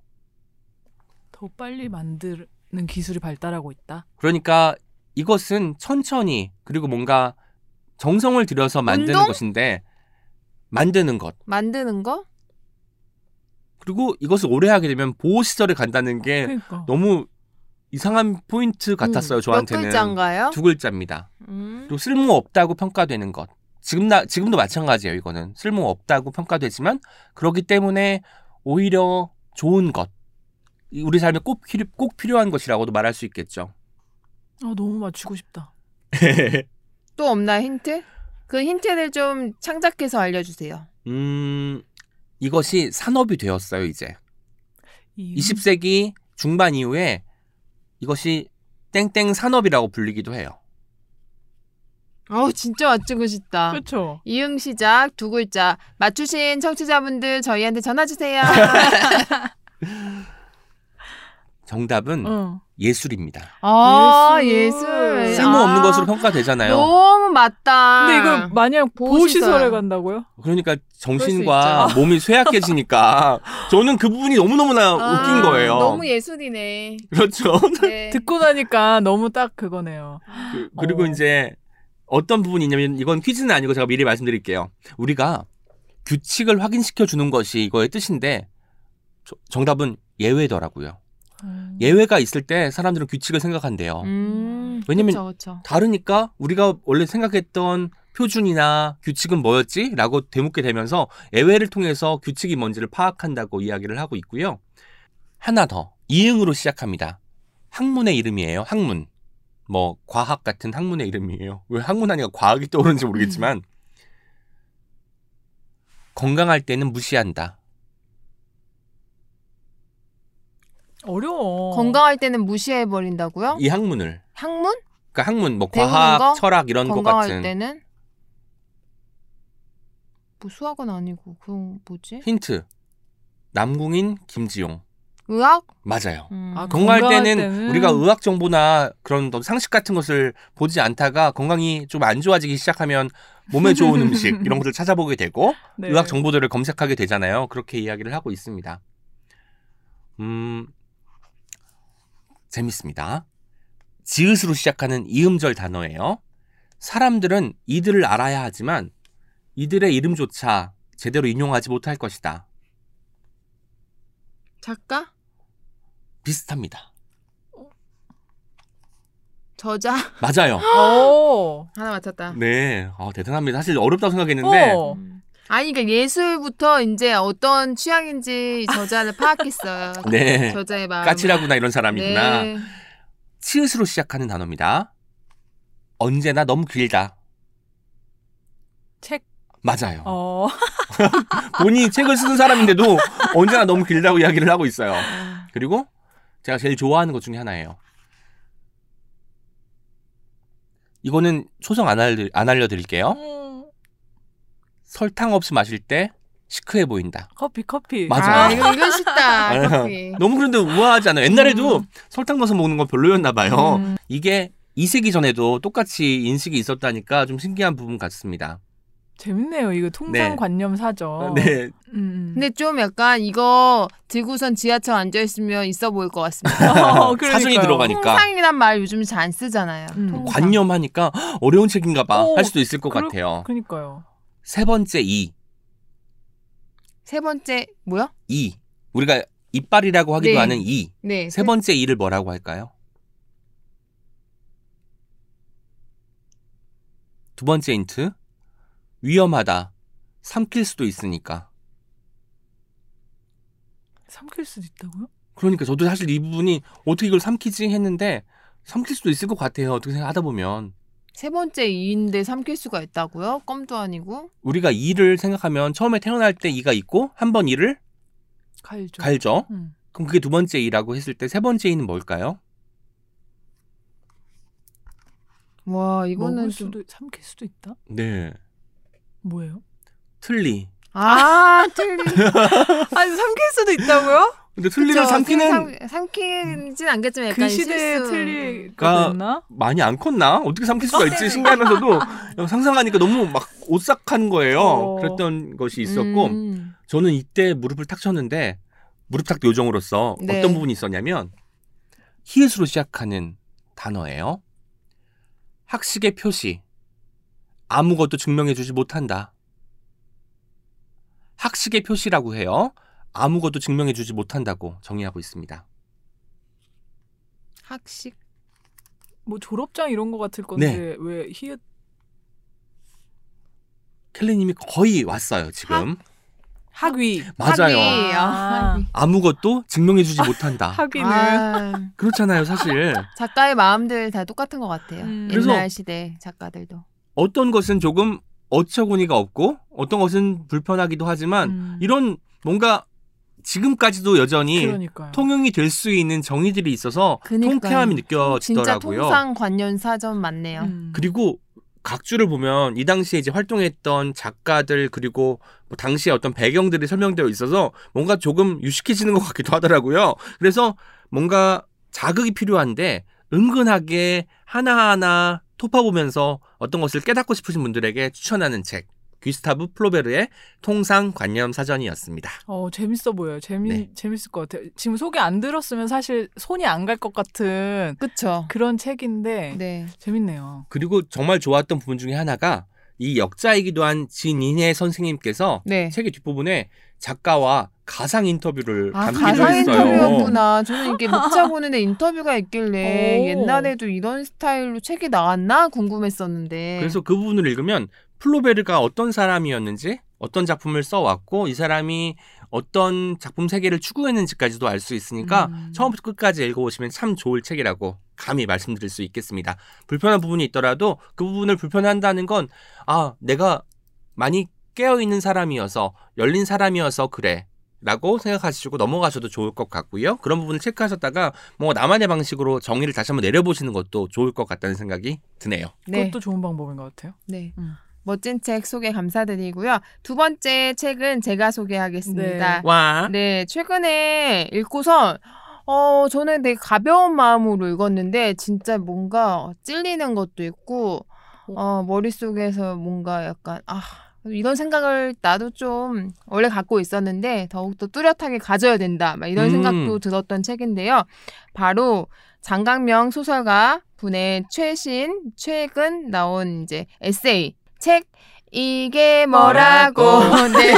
Speaker 3: 더 빨리 만드는 기술이 발달하고 있다.
Speaker 2: 그러니까 이것은 천천히 그리고 뭔가 정성을 들여서 만드는
Speaker 4: 운동?
Speaker 2: 것인데 만드는 것
Speaker 4: 만드는 거?
Speaker 2: 그리고 이것을 오래 하게 되면 보호 시설에 간다는 게
Speaker 3: 그러니까.
Speaker 2: 너무 이상한 포인트 같았어요
Speaker 4: 음,
Speaker 2: 저한테는
Speaker 4: 몇 글자인가요?
Speaker 2: 두 글자입니다.
Speaker 4: 음.
Speaker 2: 그리고 쓸모 없다고 평가되는 것. 지금 나 지금도 마찬가지예요. 이거는 쓸모 없다고 평가되지만 그렇기 때문에 오히려 좋은 것. 이 우리 삶에 꼭, 필요, 꼭 필요한 것이라고도 말할 수 있겠죠.
Speaker 3: 아 너무 맞추고 싶다. [laughs]
Speaker 4: 또 없나요 힌트? 그 힌트를 좀 창작해서 알려주세요.
Speaker 2: 음, 이것이 산업이 되었어요, 이제.
Speaker 3: 이
Speaker 2: 20세기 중반 이후에 이것이 땡땡 산업이라고 불리기도 해요.
Speaker 4: 어우 진짜 맞추고 싶다.
Speaker 3: 그렇죠.
Speaker 4: 이응 시작 두 글자 맞추신 청취자분들 저희한테 전화 주세요. [laughs]
Speaker 2: 정답은
Speaker 3: 어.
Speaker 2: 예술입니다.
Speaker 4: 아
Speaker 3: 예술.
Speaker 4: 예술.
Speaker 2: 쓸모없는
Speaker 4: 아,
Speaker 2: 것으로 평가되잖아요.
Speaker 4: 너무 맞다.
Speaker 3: 근데 이거 만약
Speaker 4: 보호시설.
Speaker 3: 보호시설에 간다고요?
Speaker 2: 그러니까
Speaker 4: 수
Speaker 2: 정신과 몸이 쇠약해지니까 [laughs] 저는 그 부분이 너무너무나
Speaker 4: 아,
Speaker 2: 웃긴 거예요.
Speaker 4: 너무 예술이네.
Speaker 2: 그렇죠.
Speaker 4: 네. [laughs]
Speaker 3: 듣고 나니까 너무 딱 그거네요.
Speaker 2: 그, 그리고
Speaker 3: 어.
Speaker 2: 이제 어떤 부분이 있냐면 이건 퀴즈는 아니고 제가 미리 말씀드릴게요. 우리가 규칙을 확인시켜 주는 것이 이거의 뜻인데 저- 정답은 예외더라고요.
Speaker 3: 음.
Speaker 2: 예외가 있을 때 사람들은 규칙을 생각한대요.
Speaker 4: 음,
Speaker 2: 왜냐면
Speaker 4: 그쵸, 그쵸.
Speaker 2: 다르니까 우리가 원래 생각했던 표준이나 규칙은 뭐였지? 라고 되묻게 되면서 예외를 통해서 규칙이 뭔지를 파악한다고 이야기를 하고 있고요. 하나 더. 이응으로 시작합니다. 학문의 이름이에요. 학문. 뭐 과학 같은 학문의 이름이에요. 왜 학문 하니까 과학이 떠오르는지 모르겠지만 건강할 때는 무시한다.
Speaker 3: 어려워.
Speaker 4: 건강할 때는 무시해 버린다고요?
Speaker 2: 이 학문을.
Speaker 4: 학문?
Speaker 2: 그러니까 학문 뭐 과학,
Speaker 4: 거?
Speaker 2: 철학 이런 것
Speaker 4: 건강할
Speaker 2: 같은
Speaker 4: 때는 뭐 수학은 아니고 그건 뭐지?
Speaker 2: 힌트. 남궁인 김지용.
Speaker 4: 의학?
Speaker 2: 맞아요.
Speaker 4: 음.
Speaker 3: 아,
Speaker 2: 건강할
Speaker 3: 건강할
Speaker 2: 때는,
Speaker 3: 때는
Speaker 2: 우리가 의학 정보나 그런 상식 같은 것을 보지 않다가 건강이 좀 안 좋아지기 시작하면 몸에 좋은 [laughs] 음식 이런 것을 찾아보게 되고
Speaker 3: 네.
Speaker 2: 의학 정보들을 검색하게 되잖아요. 그렇게 이야기를 하고 있습니다. 음, 재밌습니다. 지읒으로 시작하는 이음절 단어예요. 사람들은 이들을 알아야 하지만 이들의 이름조차 제대로 인용하지 못할 것이다.
Speaker 4: 작가?
Speaker 2: 비슷합니다.
Speaker 4: 저자?
Speaker 2: 맞아요. [gasps]
Speaker 3: 오.
Speaker 4: 하나 맞췄다.
Speaker 2: 네, 어, 대단합니다. 사실 어렵다고 생각했는데
Speaker 3: 어.
Speaker 4: 음. 아니, 그러니까 예술부터 이제 어떤 취향인지 저자를 파악했어요. [laughs]
Speaker 2: 네.
Speaker 4: 저자의 마음.
Speaker 2: 까칠하구나 이런 사람이구나.
Speaker 4: 네.
Speaker 2: 치읓으로 시작하는 단어입니다. 언제나 너무 길다.
Speaker 3: 책.
Speaker 2: 맞아요.
Speaker 3: 어. [laughs]
Speaker 2: 본인이 책을 쓰는 사람인데도 언제나 너무 길다고 이야기를 하고 있어요. 그리고 제가 제일 좋아하는 것 중에 하나예요. 이거는 초성 안, 알려, 안 알려드릴게요.
Speaker 3: 음.
Speaker 2: 설탕 없이 마실 때 시크해 보인다.
Speaker 3: 커피 커피.
Speaker 2: 맞아.
Speaker 4: 아, 이거, 이건 쉽다. [laughs] 커피.
Speaker 2: 너무 그런데 우아하지 않아요? 옛날에도
Speaker 4: 음.
Speaker 2: 설탕 넣어서 먹는 건 별로였나 봐요.
Speaker 3: 음.
Speaker 2: 이게 2세기 전에도 똑같이 인식이 있었다니까 좀 신기한 부분 같습니다.
Speaker 3: 재밌네요. 이거 통상관념 사죠.
Speaker 2: 네.
Speaker 3: 음.
Speaker 4: 근데 좀 약간 이거 들고선 지하철 앉아 있으면 있어 보일 것 같습니다. [laughs]
Speaker 3: 어.
Speaker 2: 사전이 들어가니까.
Speaker 4: 통상이란 말 요즘 잘 안 쓰잖아요.
Speaker 3: 음.
Speaker 2: 관념하니까 어려운 책인가 봐
Speaker 3: 오,
Speaker 2: 할 수도 있을 것
Speaker 3: 그럴-
Speaker 2: 같아요.
Speaker 3: 그러니까요.
Speaker 2: 세 번째 이.
Speaker 4: 세 번째 뭐야?
Speaker 2: 이. 우리가 이빨이라고 하기도
Speaker 4: 네.
Speaker 2: 하는 이.
Speaker 4: 네.
Speaker 2: 세 번째 이를 뭐라고 할까요? 두 번째 힌트. 위험하다. 삼킬 수도 있으니까.
Speaker 3: 삼킬 수도 있다고요?
Speaker 2: 그러니까 저도 사실 이 부분이 어떻게 이걸 삼키지 했는데 삼킬 수도 있을 것 같아요. 어떻게 생각하다 보면.
Speaker 4: 세 번째 이인데 삼킬 수가 있다고요? 껌도 아니고.
Speaker 2: 우리가 이를 생각하면 처음에 태어날 때 이가 있고 한 번 이를
Speaker 3: 갈죠.
Speaker 2: 갈죠.
Speaker 3: 음.
Speaker 2: 그럼 그게 두 번째 이라고 했을 때 세 번째 이는 뭘까요?
Speaker 4: 와 이거는
Speaker 3: 먹을
Speaker 4: 좀.
Speaker 3: 수도 삼킬 수도 있다.
Speaker 2: 네.
Speaker 3: 뭐예요?
Speaker 2: 틀리.
Speaker 4: 아 틀리. [laughs]
Speaker 3: 아니 삼킬 수도 있다고요?
Speaker 2: 근데 틀리를
Speaker 4: 그쵸,
Speaker 2: 삼키는
Speaker 4: 삼, 삼키진 않겠지만 약간
Speaker 3: 그 시대에
Speaker 4: 실수.
Speaker 3: 틀리가 됐나?
Speaker 2: 많이 안 컸나? 어떻게 삼킬 수가 있지? 신기하면서도 [laughs] 상상하니까 너무 막 오싹한 거예요.
Speaker 3: 어.
Speaker 2: 그랬던 것이 있었고
Speaker 4: 음.
Speaker 2: 저는 이때 무릎을 탁 쳤는데 무릎 탁 요정으로서
Speaker 4: 네.
Speaker 2: 어떤 부분이 있었냐면 히읗으로 시작하는 단어예요. 학식의 표시. 아무것도 증명해주지 못한다. 학식의 표시라고 해요. 아무것도 증명해주지 못한다고 정의하고 있습니다.
Speaker 4: 학식.
Speaker 3: 뭐 졸업장 이런 거 같을 건데
Speaker 2: 네.
Speaker 3: 왜 히읗
Speaker 2: 켈리님이 거의 왔어요 지금.
Speaker 3: 학 위
Speaker 2: 맞아요.
Speaker 4: 학위. 아,
Speaker 3: 아.
Speaker 2: 아무것도 증명해주지 못한다.
Speaker 3: 학위는
Speaker 4: 아,
Speaker 2: 그렇잖아요 사실.
Speaker 4: 작가의 마음들 다 똑같은 것 같아요.
Speaker 3: 음.
Speaker 4: 옛날 시대 작가들도.
Speaker 2: 어떤 것은 조금 어처구니가 없고 어떤 것은 불편하기도 하지만
Speaker 3: 음.
Speaker 2: 이런 뭔가 지금까지도 여전히
Speaker 3: 그러니까요.
Speaker 2: 통용이 될 수 있는 정의들이 있어서
Speaker 4: 그러니까요.
Speaker 2: 통쾌함이
Speaker 4: 진짜
Speaker 2: 느껴지더라고요.
Speaker 4: 통상 관련 사전 맞네요.
Speaker 3: 음.
Speaker 2: 그리고 각주를 보면 이 당시에 이제 활동했던 작가들 그리고 뭐 당시의 어떤 배경들이 설명되어 있어서 뭔가 조금 유식해지는 것 같기도 하더라고요. 그래서 뭔가 자극이 필요한데 은근하게 하나하나 토파보면서 어떤 것을 깨닫고 싶으신 분들에게 추천하는 책 귀스타브 플로베르의 통상관념 사전이었습니다.
Speaker 3: 어 재밌어 보여요. 재미
Speaker 2: 네.
Speaker 3: 재밌을 것 같아요. 지금 소개 안 들었으면 사실 손이 안 갈 것 같은
Speaker 4: 그쵸.
Speaker 3: 그런 책인데
Speaker 4: 네.
Speaker 3: 재밌네요.
Speaker 2: 그리고 정말 좋았던 부분 중에 하나가 이 역자이기도 한 진인혜 선생님께서
Speaker 4: 네.
Speaker 2: 책의 뒷부분에 작가와 가상 인터뷰를
Speaker 4: 아,
Speaker 2: 담기도
Speaker 4: 가상
Speaker 2: 했어요.
Speaker 4: 인터뷰였구나. 저는 이게 녹차 보는데 인터뷰가 있길래
Speaker 3: 오.
Speaker 4: 옛날에도 이런 스타일로 책이 나왔나 궁금했었는데.
Speaker 2: 그래서 그 부분을 읽으면 플로베르가 어떤 사람이었는지 어떤 작품을 써왔고 이 사람이 어떤 작품 세계를 추구했는지까지도 알 수 있으니까
Speaker 3: 음.
Speaker 2: 처음부터 끝까지 읽어보시면 참 좋을 책이라고 감히 말씀드릴 수 있겠습니다. 불편한 부분이 있더라도 그 부분을 불편한다는 건 아 내가 많이 깨어있는 사람이어서 열린 사람이어서 그래 라고 생각하시고 넘어가셔도 좋을 것 같고요. 그런 부분을 체크하셨다가 뭐 나만의 방식으로 정의를 다시 한번 내려보시는 것도 좋을 것 같다는 생각이 드네요.
Speaker 4: 네.
Speaker 3: 그것도 좋은 방법인 것 같아요.
Speaker 4: 네.
Speaker 3: 음.
Speaker 4: 멋진 책 소개 감사드리고요. 두 번째 책은 제가 소개하겠습니다.
Speaker 2: 와.
Speaker 4: 네, 최근에 읽고서 어 저는 되게 가벼운 마음으로 읽었는데 진짜 뭔가 찔리는 것도 있고 어 머릿속에서 뭔가 약간 아 이런 생각을 나도 좀 원래 갖고 있었는데 더욱더 뚜렷하게 가져야 된다. 막 이런
Speaker 2: 음.
Speaker 4: 생각도 들었던 책인데요. 바로 장강명 소설가 분의 최신 최근 나온 이제 에세이 책 이게 뭐라고. 네,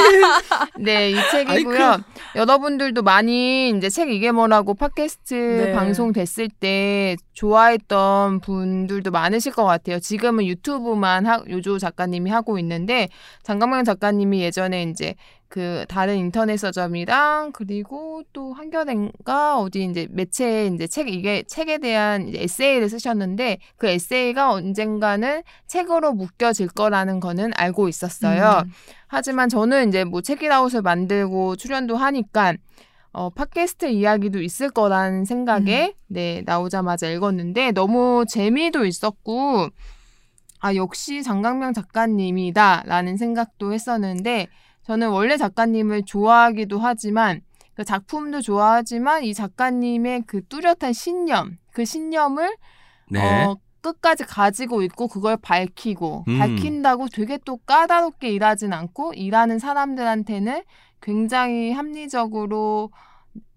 Speaker 4: 네, 이 책이고요. 여러분들도 많이 이제 책 이게 뭐라고 팟캐스트
Speaker 3: 네.
Speaker 4: 방송 됐을 때 좋아했던 분들도 많으실 것 같아요. 지금은 유튜브만 하, 요조 작가님이 하고 있는데 장강명 작가님이 예전에 이제 그 다른 인터넷 서점이랑 그리고 또 한겨레인가 어디 이제 매체에 이제 책 이게 책에 대한 이제 에세이를 쓰셨는데 그 에세이가 언젠가는 책으로 묶여질 거라는 거는 알고 있었어요.
Speaker 3: 음.
Speaker 4: 하지만 저는 이제 뭐 책이라웃을 만들고 출연도 하니까 어, 팟캐스트 이야기도 있을 거라는 생각에 네 나오자마자 읽었는데 너무 재미도 있었고 아 역시 장강명 작가님이다라는 생각도 했었는데 저는 원래 작가님을 좋아하기도 하지만 그 작품도 좋아하지만 이 작가님의 그 뚜렷한 신념 그 신념을
Speaker 2: 네.
Speaker 4: 어, 끝까지 가지고 있고 그걸 밝히고
Speaker 2: 음.
Speaker 4: 밝힌다고 되게 또 까다롭게 일하진 않고 일하는 사람들한테는 굉장히 합리적으로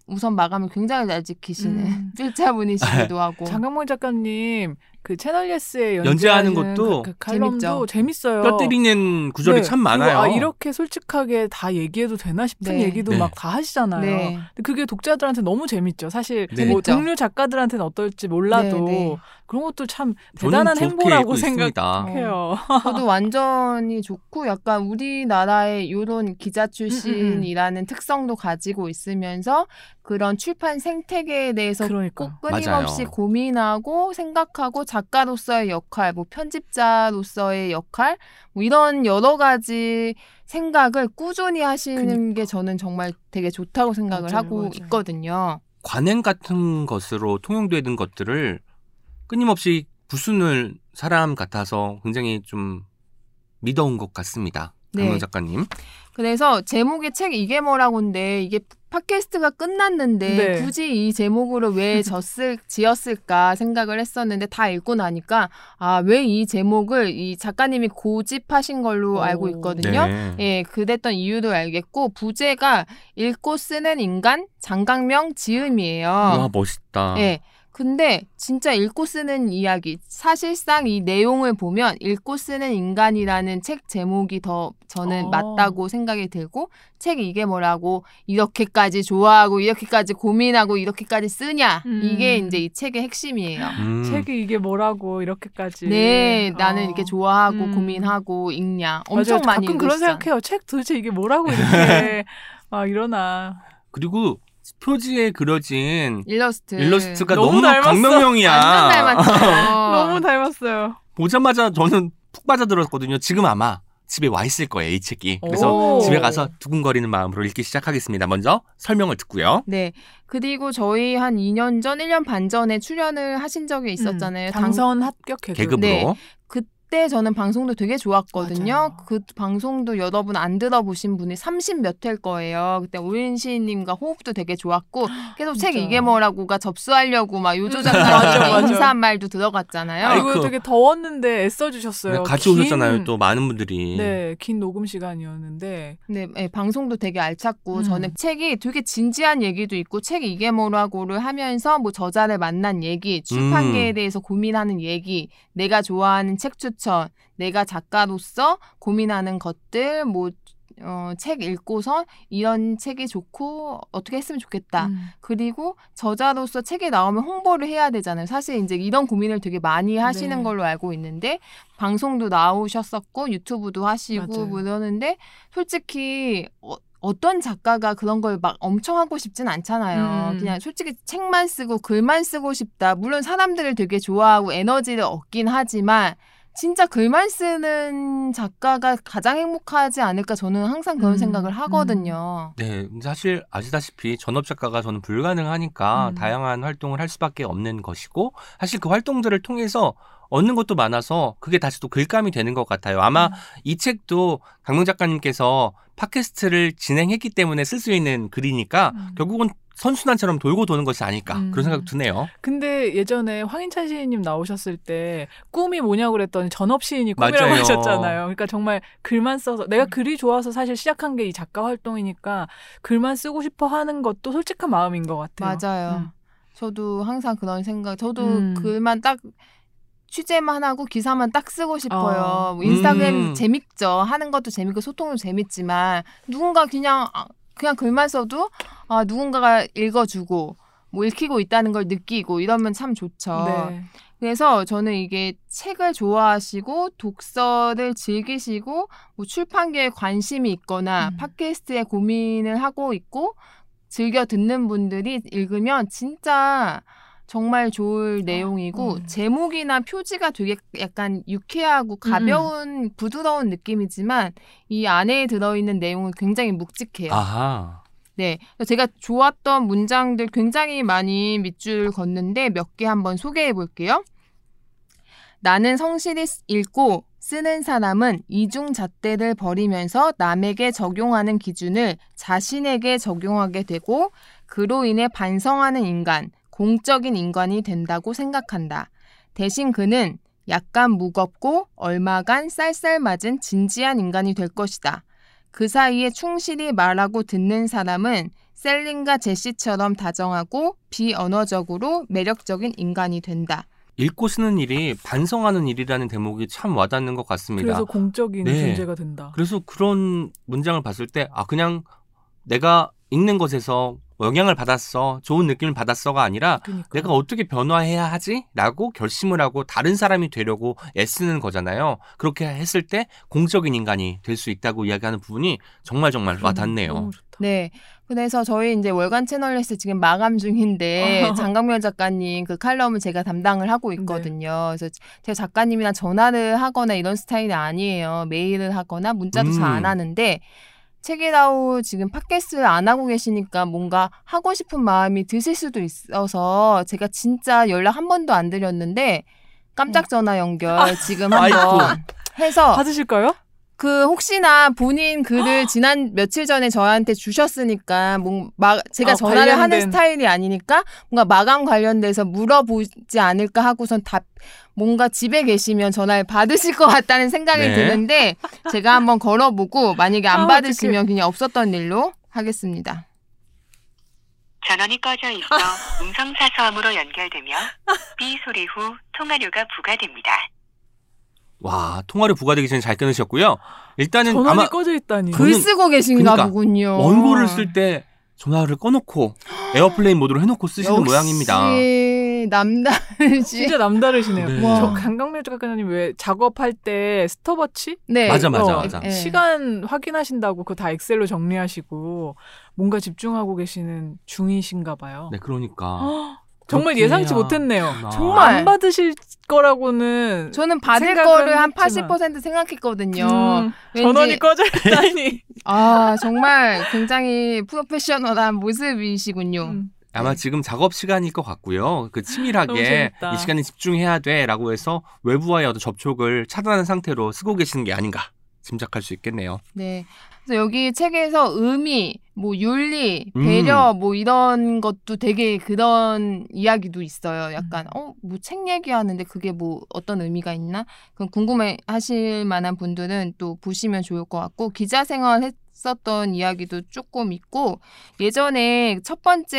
Speaker 4: 우선 마감을 굉장히 잘 지키시는
Speaker 3: 음. [laughs]
Speaker 4: 필자분이시기도 하고
Speaker 3: 장강문 작가님 그 채널 예스에
Speaker 2: 연재하는
Speaker 3: 연재하는
Speaker 2: 것도
Speaker 3: 그, 그 칼럼도 재밌어요.
Speaker 2: 뼈 때리는 구절이
Speaker 3: 네,
Speaker 2: 참
Speaker 3: 그리고
Speaker 2: 많아요.
Speaker 3: 아, 이렇게 솔직하게 다 얘기해도 되나 싶은
Speaker 4: 네.
Speaker 3: 얘기도
Speaker 2: 네.
Speaker 3: 막다 하시잖아요.
Speaker 4: 네.
Speaker 3: 근데 그게 독자들한테 너무 재밌죠. 사실
Speaker 2: 네.
Speaker 3: 뭐
Speaker 4: 재밌죠.
Speaker 3: 동료 작가들한테는 어떨지 몰라도
Speaker 4: 네, 네.
Speaker 3: 그런 것도 참 대단한 행보라고. 생각해요. [laughs]
Speaker 4: 저도 완전히 좋고 약간 우리나라의 이런 기자 출신이라는 특성도 가지고 있으면서 그런 출판 생태계에 대해서
Speaker 3: 그러니까.
Speaker 4: 꼭 끊임없이
Speaker 2: 맞아요.
Speaker 4: 고민하고 생각하고 작가로서의 역할, 뭐 편집자로서의 역할, 뭐 이런 여러 가지 생각을 꾸준히 하시는 게 저는 정말 되게 좋다고 생각을
Speaker 3: 맞아요,
Speaker 4: 하고
Speaker 3: 맞아요.
Speaker 4: 있거든요.
Speaker 2: 관행 같은 것으로 통용되는 것들을 끊임없이 부수는 사람 같아서 굉장히 좀 믿어온 것 같습니다.
Speaker 4: 네.
Speaker 2: 강명 작가님.
Speaker 4: 그래서 제목의 책 이게 뭐라고인데 이게 팟캐스트가 끝났는데
Speaker 3: 네.
Speaker 4: 굳이 이 제목으로 왜 [laughs] 졌을 지었을까 생각을 했었는데 다 읽고 나니까 아 왜 이 제목을 이 작가님이 고집하신 걸로
Speaker 3: 오.
Speaker 4: 알고 있거든요.
Speaker 2: 네.
Speaker 4: 예, 그랬던 이유도 알겠고 부제가 읽고 쓰는 인간 장강명 지음이에요.
Speaker 2: 와 멋있다.
Speaker 4: 예. 근데 진짜 읽고 쓰는 이야기 사실상 이 내용을 보면 읽고 쓰는 인간이라는 책 제목이 더 저는
Speaker 3: 어.
Speaker 4: 맞다고 생각이 들고 책 이게 뭐라고 이렇게까지 좋아하고 이렇게까지 고민하고 이렇게까지 쓰냐
Speaker 3: 음.
Speaker 4: 이게 이제 이 책의 핵심이에요.
Speaker 2: 음.
Speaker 3: 책이 이게 뭐라고 이렇게까지.
Speaker 4: 네, 나는
Speaker 3: 어.
Speaker 4: 이렇게 좋아하고
Speaker 3: 음.
Speaker 4: 고민하고 읽냐 엄청
Speaker 3: 맞아요.
Speaker 4: 많이
Speaker 3: 가끔 그런. 생각해요. 책 도대체 이게 뭐라고 이렇게 [laughs] 막 이러나.
Speaker 2: 그리고 표지에 그려진
Speaker 4: 일러스트
Speaker 2: 일러스트가
Speaker 3: 너무
Speaker 2: 너무,
Speaker 3: 닮았어.
Speaker 2: 강명명이야. [laughs]
Speaker 3: 너무 닮았어요.
Speaker 2: 보자마자 저는 푹 빠져들었거든요. 지금 아마 집에 와 있을 거예요, 이 책이. 그래서
Speaker 3: 오.
Speaker 2: 집에 가서 두근거리는 마음으로 읽기 시작하겠습니다. 먼저 설명을 듣고요.
Speaker 4: 네. 그리고 저희 한 2년 전, 1년 반 전에 출연을 하신 적이 있었잖아요.
Speaker 3: 음,
Speaker 4: 당-
Speaker 3: 당선 합격 개그.
Speaker 2: 계급으로.
Speaker 4: 네. 그 때 저는 방송도 되게 좋았거든요.
Speaker 3: 맞아요.
Speaker 4: 그 방송도 여러분 안 들어보신 분이 30몇 회일 거예요. 그때 오윤시님과 호흡도 되게 좋았고 [gasps] 계속 책. 이게 뭐라고가 접수하려고 막 요조
Speaker 3: 음.
Speaker 4: 인사한 말도 들어갔잖아요.
Speaker 3: 그리고 되게 더웠는데 애써주셨어요.
Speaker 2: 네, 같이
Speaker 3: 긴-
Speaker 2: 오셨잖아요. 또 많은 분들이.
Speaker 3: 네, 긴 녹음 시간이었는데.
Speaker 4: 네, 네, 방송도 되게 알찼고
Speaker 3: 음.
Speaker 4: 저는 책이 되게 진지한 얘기도 있고 책 이게 뭐라고를 하면서 뭐 저자를 만난 얘기, 출판계에
Speaker 2: 음.
Speaker 4: 대해서 고민하는 얘기, 내가 좋아하는 책 추천, 내가 작가로서 고민하는 것들, 뭐 어, 책 읽고서 이런 책이 좋고 어떻게 했으면 좋겠다.
Speaker 3: 음.
Speaker 4: 그리고 저자로서 책이 나오면 홍보를 해야 되잖아요. 사실 이제 이런 고민을 되게 많이 하시는
Speaker 3: 네.
Speaker 4: 걸로 알고 있는데 방송도 나오셨었고 유튜브도 하시고
Speaker 3: 맞아요.
Speaker 4: 뭐 이러는데 솔직히 어, 어떤 작가가 그런 걸 막 엄청 하고 싶진 않잖아요.
Speaker 3: 음.
Speaker 4: 그냥 솔직히 책만 쓰고 글만 쓰고 싶다. 물론 사람들을 되게 좋아하고 에너지를 얻긴 하지만 진짜 글만 쓰는 작가가 가장 행복하지 않을까 저는 항상 그런
Speaker 3: 음,
Speaker 4: 생각을 하거든요.
Speaker 2: 네, 사실 아시다시피 전업 작가가 저는 불가능하니까
Speaker 3: 음.
Speaker 2: 다양한 활동을 할 수밖에 없는 것이고 사실 그 활동들을 통해서 얻는 것도 많아서 그게 다시 또 글감이 되는 것 같아요. 아마
Speaker 3: 음.
Speaker 2: 이 책도 강명 작가님께서 팟캐스트를 진행했기 때문에 쓸 수 있는 글이니까
Speaker 3: 음.
Speaker 2: 결국은 선순환처럼 돌고 도는 것이 아닐까
Speaker 3: 음.
Speaker 2: 그런 생각 드네요.
Speaker 3: 근데 예전에 황인찬 시인님 나오셨을 때 꿈이 뭐냐고 그랬더니 전업 시인이 꿈이라고
Speaker 2: 맞아요.
Speaker 3: 하셨잖아요. 그러니까 정말 글만 써서 내가 글이 좋아서 사실 시작한 게 이 작가 활동이니까 글만 쓰고 싶어 하는 것도 솔직한 마음인 것 같아요.
Speaker 4: 맞아요.
Speaker 3: 음.
Speaker 4: 저도 항상 그런 생각. 저도
Speaker 3: 음.
Speaker 4: 글만 딱 취재만 하고 기사만 딱 쓰고 싶어요.
Speaker 3: 어.
Speaker 4: 뭐 인스타그램
Speaker 2: 음.
Speaker 4: 재밌죠. 하는 것도 재밌고 소통도 재밌지만 누군가 그냥 아, 그냥 글만 써도 아 누군가가 읽어주고 뭐 읽히고 있다는 걸 느끼고 이러면 참 좋죠.
Speaker 3: 네.
Speaker 4: 그래서 저는 이게 책을 좋아하시고 독서를 즐기시고 뭐 출판계에 관심이 있거나
Speaker 3: 음.
Speaker 4: 팟캐스트에 고민을 하고 있고 즐겨 듣는 분들이 읽으면 진짜 정말 좋을 내용이고
Speaker 3: 음.
Speaker 4: 제목이나 표지가 되게 약간 유쾌하고 가벼운 부드러운 느낌이지만 이 안에 들어있는 내용은 굉장히 묵직해요.
Speaker 2: 아하.
Speaker 4: 네. 제가 좋았던 문장들 굉장히 많이 밑줄 걷는데 몇 개 한번 소개해 볼게요. 나는 성실히 쓰- 읽고 쓰는 사람은 이중잣대를 버리면서 남에게 적용하는 기준을 자신에게 적용하게 되고 그로 인해 반성하는 인간, 공적인 인간이 된다고 생각한다. 대신 그는 약간 무겁고 얼마간 쌀쌀맞은 진지한 인간이 될 것이다. 그 사이에 충실히 말하고 듣는 사람은 셀린과 제시처럼 다정하고 비언어적으로 매력적인 인간이 된다.
Speaker 2: 읽고 쓰는 일이 반성하는 일이라는 대목이 참 와닿는 것 같습니다.
Speaker 3: 그래서 공적인
Speaker 2: 네.
Speaker 3: 존재가 된다.
Speaker 2: 그래서 그런 문장을 봤을 때, 아, 그냥 내가 읽는 것에서 영향을 받았어, 좋은 느낌을 받았어가 아니라
Speaker 3: 그러니까.
Speaker 2: 내가 어떻게 변화해야 하지? 라고 결심을 하고 다른 사람이 되려고 애쓰는 거잖아요. 그렇게 했을 때 공적인 인간이 될 수 있다고 이야기하는 부분이 정말 정말 와닿네요.
Speaker 3: 너무 좋다.
Speaker 4: 네. 그래서 저희 이제 월간 채널레스 지금 마감 중인데
Speaker 3: 어. [laughs]
Speaker 4: 장강면 작가님 그 칼럼을 제가 담당을 하고 있거든요. 그래서 제가 작가님이랑 전화를 하거나 이런 스타일이 아니에요. 메일을 하거나 문자도
Speaker 2: 음.
Speaker 4: 잘안 하는데 책이라우 지금 팟캐스트를 안 하고 계시니까 뭔가 하고 싶은 마음이 드실 수도 있어서 제가 진짜 연락 한 번도 안 드렸는데 깜짝 전화 연결 [laughs] 지금 한번 해서
Speaker 3: 받으실까요?
Speaker 4: 그 혹시나 본인 글을 지난 며칠 전에 저한테 주셨으니까 뭔 마, 제가
Speaker 3: 아,
Speaker 4: 전화를 하는
Speaker 3: 관련된.
Speaker 4: 스타일이 아니니까 뭔가 마감 관련돼서 물어보지 않을까 하고선 답 뭔가 집에 계시면 전화를 받으실 것 같다는 생각이
Speaker 2: 네.
Speaker 4: 드는데 제가 한번 걸어보고 만약에 안
Speaker 3: 아,
Speaker 4: 받으시면 그냥 없었던 일로 하겠습니다.
Speaker 5: 전원이 꺼져 있어 [laughs] 음성 사서함으로 연결되며 삐 소리 후 통화료가 부과됩니다.
Speaker 2: 와, 통화료 부과되기 전에 잘 끊으셨고요. 일단은
Speaker 3: 전원이
Speaker 2: 아마
Speaker 3: 꺼져 있다니.
Speaker 4: 글 쓰고 계신가
Speaker 2: 그러니까
Speaker 4: 보군요.
Speaker 2: 원고를 쓸 때 전화를 꺼놓고 airplane mode로 해놓고 쓰시는
Speaker 4: 역시
Speaker 2: 모양입니다.
Speaker 4: 남다르지.
Speaker 3: 진짜 남다르시네요.
Speaker 2: 네.
Speaker 4: 와.
Speaker 3: 저 강강렬 작가님 왜 작업할 때 스톱워치
Speaker 4: 네.
Speaker 2: 맞아, 맞아,
Speaker 3: 어,
Speaker 2: 맞아.
Speaker 4: 예.
Speaker 3: 시간 확인하신다고 그거 다 엑셀로 정리하시고 뭔가 집중하고 계시는 중이신가 봐요.
Speaker 2: 네, 그러니까.
Speaker 3: 헉, 정말 예상치 못했네요.
Speaker 2: 아.
Speaker 4: 정말.
Speaker 3: 안 받으실 거라고는
Speaker 4: 저는 받을 거를 한
Speaker 3: 했지만.
Speaker 4: 80% 생각했거든요.
Speaker 3: 음,
Speaker 4: 왠지-
Speaker 3: 전원이 꺼져 있다니. [laughs]
Speaker 4: 아, 정말 굉장히 프로페셔널한 모습이시군요.
Speaker 3: 음.
Speaker 2: 아마 지금 작업 시간일 것 같고요. 그 치밀하게. 이 시간에 집중해야 돼라고 해서 외부와의 어떤 접촉을 차단한 상태로 쓰고 계시는 게 아닌가 짐작할 수 있겠네요.
Speaker 4: 네. 그래서 여기 책에서 의미, 뭐 윤리,
Speaker 2: 음.
Speaker 4: 배려 뭐 이런 것도 되게 그런 이야기도 있어요. 약간
Speaker 3: 음.
Speaker 4: 어, 뭐 책 얘기하는데 그게 뭐 어떤 의미가 있나? 그럼 궁금해 하실 만한 분들은 또 보시면 좋을 것 같고 기자 생활 했었던 이야기도 조금 있고 예전에 첫 번째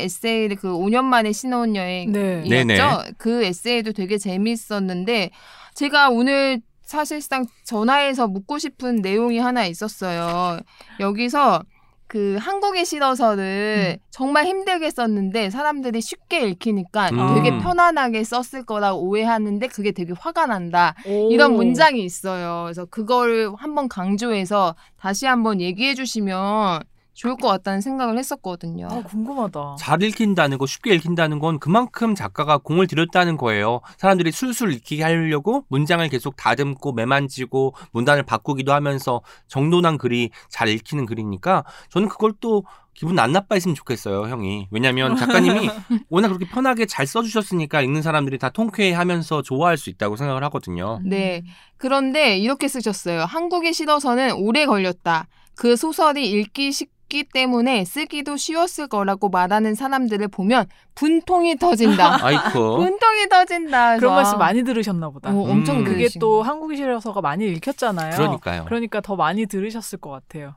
Speaker 4: 에세이를 그 5년 만에 신혼여행
Speaker 3: 네.
Speaker 4: 이었죠. 그 에세이도 되게 재밌었는데 제가 오늘 사실상 전화해서 묻고 싶은 내용이 하나 있었어요. 여기서 그 한국의 실어서를
Speaker 3: 음.
Speaker 4: 정말 힘들게 썼는데 사람들이 쉽게 읽히니까
Speaker 2: 음.
Speaker 4: 되게 편안하게 썼을 거라고 오해하는데 그게 되게 화가 난다.
Speaker 3: 오.
Speaker 4: 이런 문장이 있어요. 그래서 그거를 한번 강조해서 다시 한번 얘기해 주시면 좋을 것 같다는 생각을 했었거든요.
Speaker 3: 아, 궁금하다.
Speaker 2: 잘 읽힌다는 거, 쉽게 읽힌다는 건 그만큼 작가가 공을 들였다는 거예요. 사람들이 술술 읽히게 하려고 문장을 계속 다듬고 매만지고 문단을 바꾸기도 하면서 정돈한 글이 잘 읽히는 글이니까 저는 그걸 또 기분 안 나빠했으면 좋겠어요, 형이. 왜냐면 작가님이 [laughs] 워낙 그렇게 편하게 잘 써주셨으니까 읽는 사람들이 다 통쾌해하면서 좋아할 수 있다고 생각을 하거든요.
Speaker 4: 네. 그런데 이렇게 쓰셨어요. 한국에 실어서는 오래 걸렸다. 그 소설이 읽기 쉽게 없기 때문에 쓰기도 쉬웠을 거라고 말하는 사람들을 보면 분통이 터진다. [laughs]
Speaker 2: 아이쿠. [laughs]
Speaker 4: 분통이 터진다.
Speaker 3: 그런 말씀 많이 들으셨나 보다.
Speaker 4: 어, 엄청
Speaker 2: 음.
Speaker 3: 그게 또 한국이시라서가 많이 읽혔잖아요.
Speaker 2: 그러니까요.
Speaker 3: 그러니까 더 많이 들으셨을 것 같아요.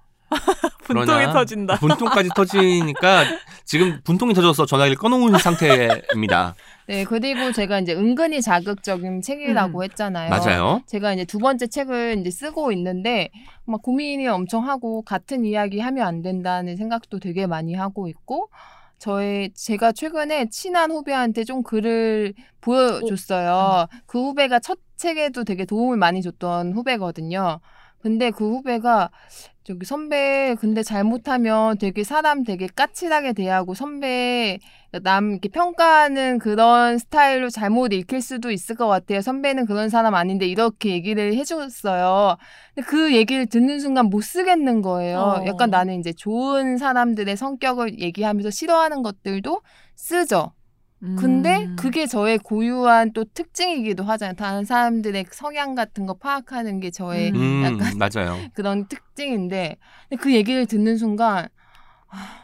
Speaker 2: 그러나 [laughs]
Speaker 3: 분통이 터진다.
Speaker 2: 분통까지 터지니까 지금 분통이 터져서 전화기를 꺼놓은 [laughs] 상태입니다.
Speaker 4: 네, 그리고 제가 이제 은근히 자극적인 책이라고
Speaker 3: 음.
Speaker 4: 했잖아요.
Speaker 2: 맞아요.
Speaker 4: 제가 이제 두 번째 책을 이제 쓰고 있는데 막 고민이 엄청 하고 같은 이야기 하면 안 된다는 생각도 되게 많이 하고 있고 저의 제가 최근에 친한 후배한테 좀 글을 보여줬어요. 그 후배가 첫 책에도 되게 도움을 많이 줬던 후배거든요. 근데 그 후배가 저기 선배 근데 잘못하면 되게 사람 되게 까칠하게 대하고 선배 남 이렇게 평가하는 그런 스타일로 잘못 읽힐 수도 있을 것 같아요. 선배는 그런 사람 아닌데 이렇게 얘기를 해줬어요. 근데 그 얘기를 듣는 순간 못 쓰겠는 거예요.
Speaker 3: 어.
Speaker 4: 약간 나는 이제 좋은 사람들의 성격을 얘기하면서 싫어하는 것들도 쓰죠. 근데
Speaker 3: 음.
Speaker 4: 그게 저의 고유한 또 특징이기도 하잖아요. 다른 사람들의 성향 같은 거 파악하는 게 저의
Speaker 3: 음.
Speaker 2: 음,
Speaker 4: 약간
Speaker 2: 맞아요. [laughs]
Speaker 4: 그런 특징인데 근데 그 얘기를 듣는 순간 아,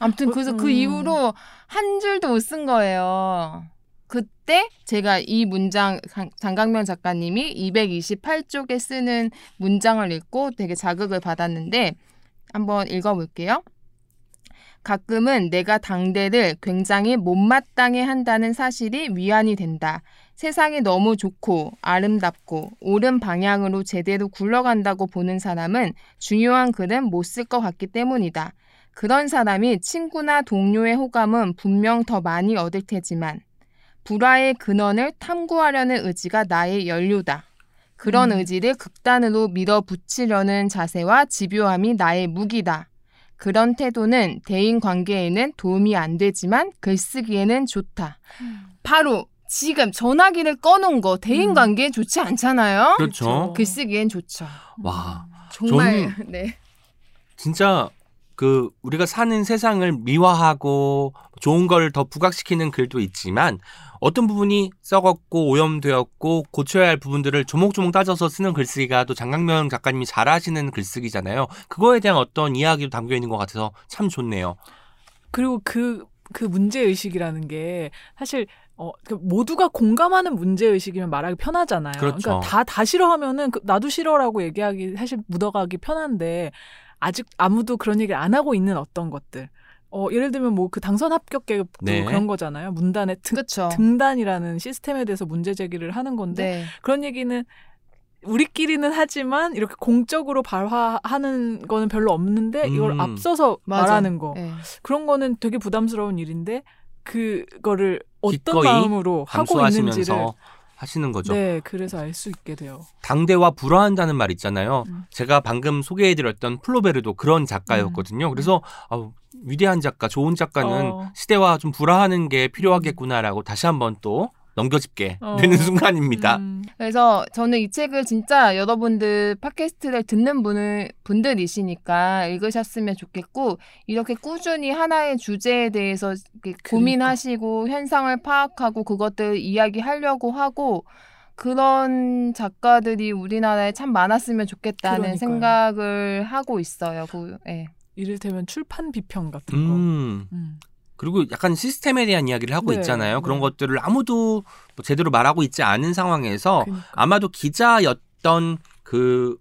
Speaker 4: 아무튼 그래서 그
Speaker 3: 음.
Speaker 4: 이후로 한 줄도 못 쓴 거예요. 그때 제가 이 문장 장- 장강명 작가님이 228쪽에 쓰는 문장을 읽고 되게 자극을 받았는데 한번 읽어볼게요. 가끔은 내가 당대를 굉장히 못마땅해 한다는 사실이 위안이 된다. 세상이 너무 좋고 아름답고 옳은 방향으로 제대로 굴러간다고 보는 사람은 중요한 글은 못 쓸 것 같기 때문이다. 그런 사람이 친구나 동료의 호감은 분명 더 많이 얻을 테지만 불화의 근원을 탐구하려는 의지가 나의 연료다. 그런
Speaker 3: 음.
Speaker 4: 의지를 극단으로 밀어붙이려는 자세와 집요함이 나의 무기다. 그런 태도는 대인 관계에는 도움이 안 되지만 글쓰기에는 좋다. 바로 지금 전화기를 꺼놓은 거 대인
Speaker 3: 음.
Speaker 4: 관계에 좋지 않잖아요.
Speaker 2: 그렇죠.
Speaker 4: 글쓰기엔 좋죠.
Speaker 2: 와,
Speaker 4: 정말 [laughs] 네.
Speaker 2: 진짜 그 우리가 사는 세상을 미화하고 좋은 걸 더 부각시키는 글도 있지만 어떤 부분이 썩었고 오염되었고 고쳐야 할 부분들을 조목조목 따져서 쓰는 글쓰기가 또 장강명 작가님이 잘하시는 글쓰기잖아요. 그거에 대한 어떤 이야기도 담겨 있는 것 같아서 참 좋네요.
Speaker 3: 그리고 그, 그 문제의식이라는 게 사실 어, 그 모두가 공감하는 문제의식이면 말하기 편하잖아요.
Speaker 2: 그렇죠.
Speaker 3: 러니까 다, 다 싫어하면은 그 나도 싫어라고 얘기하기 사실 묻어가기 편한데 아직 아무도 그런 얘기를 안 하고 있는 어떤 것들. 어, 예를 들면 뭐 그 당선 합격 계획도
Speaker 2: 네.
Speaker 3: 그런 거잖아요. 문단의 등,
Speaker 4: 그렇죠.
Speaker 3: 등단이라는 시스템에 대해서 문제 제기를 하는 건데
Speaker 4: 네.
Speaker 3: 그런 얘기는 우리끼리는 하지만 이렇게 공적으로 발화하는 거는 별로 없는데 이걸
Speaker 2: 음.
Speaker 3: 앞서서
Speaker 4: 맞아.
Speaker 3: 말하는 거
Speaker 4: 네.
Speaker 3: 그런 거는 되게 부담스러운 일인데 그거를 어떤 마음으로 하고 있는지를
Speaker 2: 하시는 거죠.
Speaker 3: 네 그래서 알 수 있게 돼요.
Speaker 2: 당대와 불화한다는 말 있잖아요.
Speaker 3: 음.
Speaker 2: 제가 방금 소개해드렸던 플로베르도 그런 작가였거든요. 그래서 아우, 위대한 작가, 좋은 작가는
Speaker 3: 어.
Speaker 2: 시대와 좀 불화하는 게 필요하겠구나라고 다시 한번 또 넘겨짚게
Speaker 3: 어.
Speaker 2: 되는 순간입니다.
Speaker 3: 음.
Speaker 4: 그래서 저는 이 책을 진짜 여러분들 팟캐스트를 듣는 분을, 분들이시니까 읽으셨으면 좋겠고, 이렇게 꾸준히 하나의 주제에 대해서
Speaker 3: 그러니까.
Speaker 4: 고민하시고, 현상을 파악하고, 그것들 이야기하려고 하고, 그런 작가들이 우리나라에 참 많았으면 좋겠다는
Speaker 3: 그러니까요.
Speaker 4: 생각을 하고 있어요. 그, 예.
Speaker 3: 이를테면 출판 비평 같은 거.
Speaker 2: 음.
Speaker 3: 음.
Speaker 2: 그리고 약간 시스템에 대한 이야기를 하고
Speaker 3: 네,
Speaker 2: 있잖아요. 그런
Speaker 3: 네.
Speaker 2: 것들을 아무도 뭐 제대로 말하고 있지 않은 상황에서
Speaker 3: 그러니까.
Speaker 2: 아마도 기자였던 그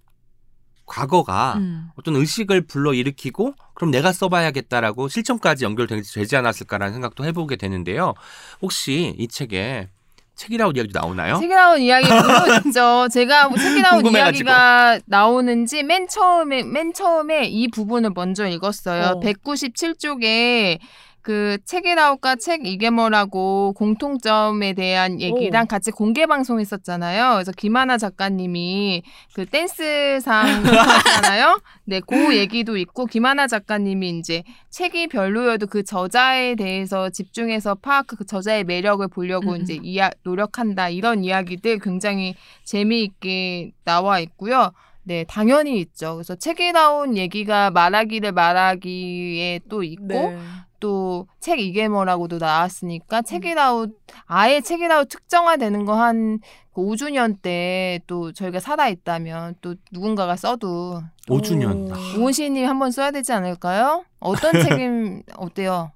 Speaker 2: 과거가
Speaker 3: 음.
Speaker 2: 어떤 의식을 불러 일으키고 그럼 내가 써봐야겠다라고 실천까지 연결되지 않았을까라는 생각도 해보게 되는데요. 혹시 이 책에 책이라고 이야기도 나오나요?
Speaker 4: 책이라운 이야기 물론있죠. [laughs] 제가 뭐 책이라운. 이야기가 나오는지 맨 처음에 맨 처음에 이 부분을 먼저 읽었어요.
Speaker 3: 어.
Speaker 4: 197쪽에 그 책이라웃과 책 이게 뭐라고 공통점에 대한 얘기랑
Speaker 3: 오.
Speaker 4: 같이 공개 방송했었잖아요. 그래서 김하나 작가님이 그 댄스상 [laughs] 했잖아요. 네, 그 얘기도 있고 김하나 작가님이 이제 책이 별로여도 그 저자에 대해서 집중해서 파악 그 저자의 매력을 보려고
Speaker 3: 음,
Speaker 4: 이제
Speaker 3: 음.
Speaker 4: 이야, 노력한다 이런 이야기들 굉장히 재미있게 나와 있고요. 네, 당연히 있죠. 그래서 책이 나온 얘기가 말하기를 말하기에 또 있고
Speaker 3: 네.
Speaker 4: 또 책 이게머라고도 나왔으니까 책이라웃 아예 책이라웃 특정화되는 거 한 5주년 때 또 저희가 살아 있다면 또 누군가가 써도
Speaker 2: 5주년.
Speaker 3: 오.
Speaker 4: 오은시님 한번 써야 되지 않을까요? 어떤 책임 [laughs] 어때요?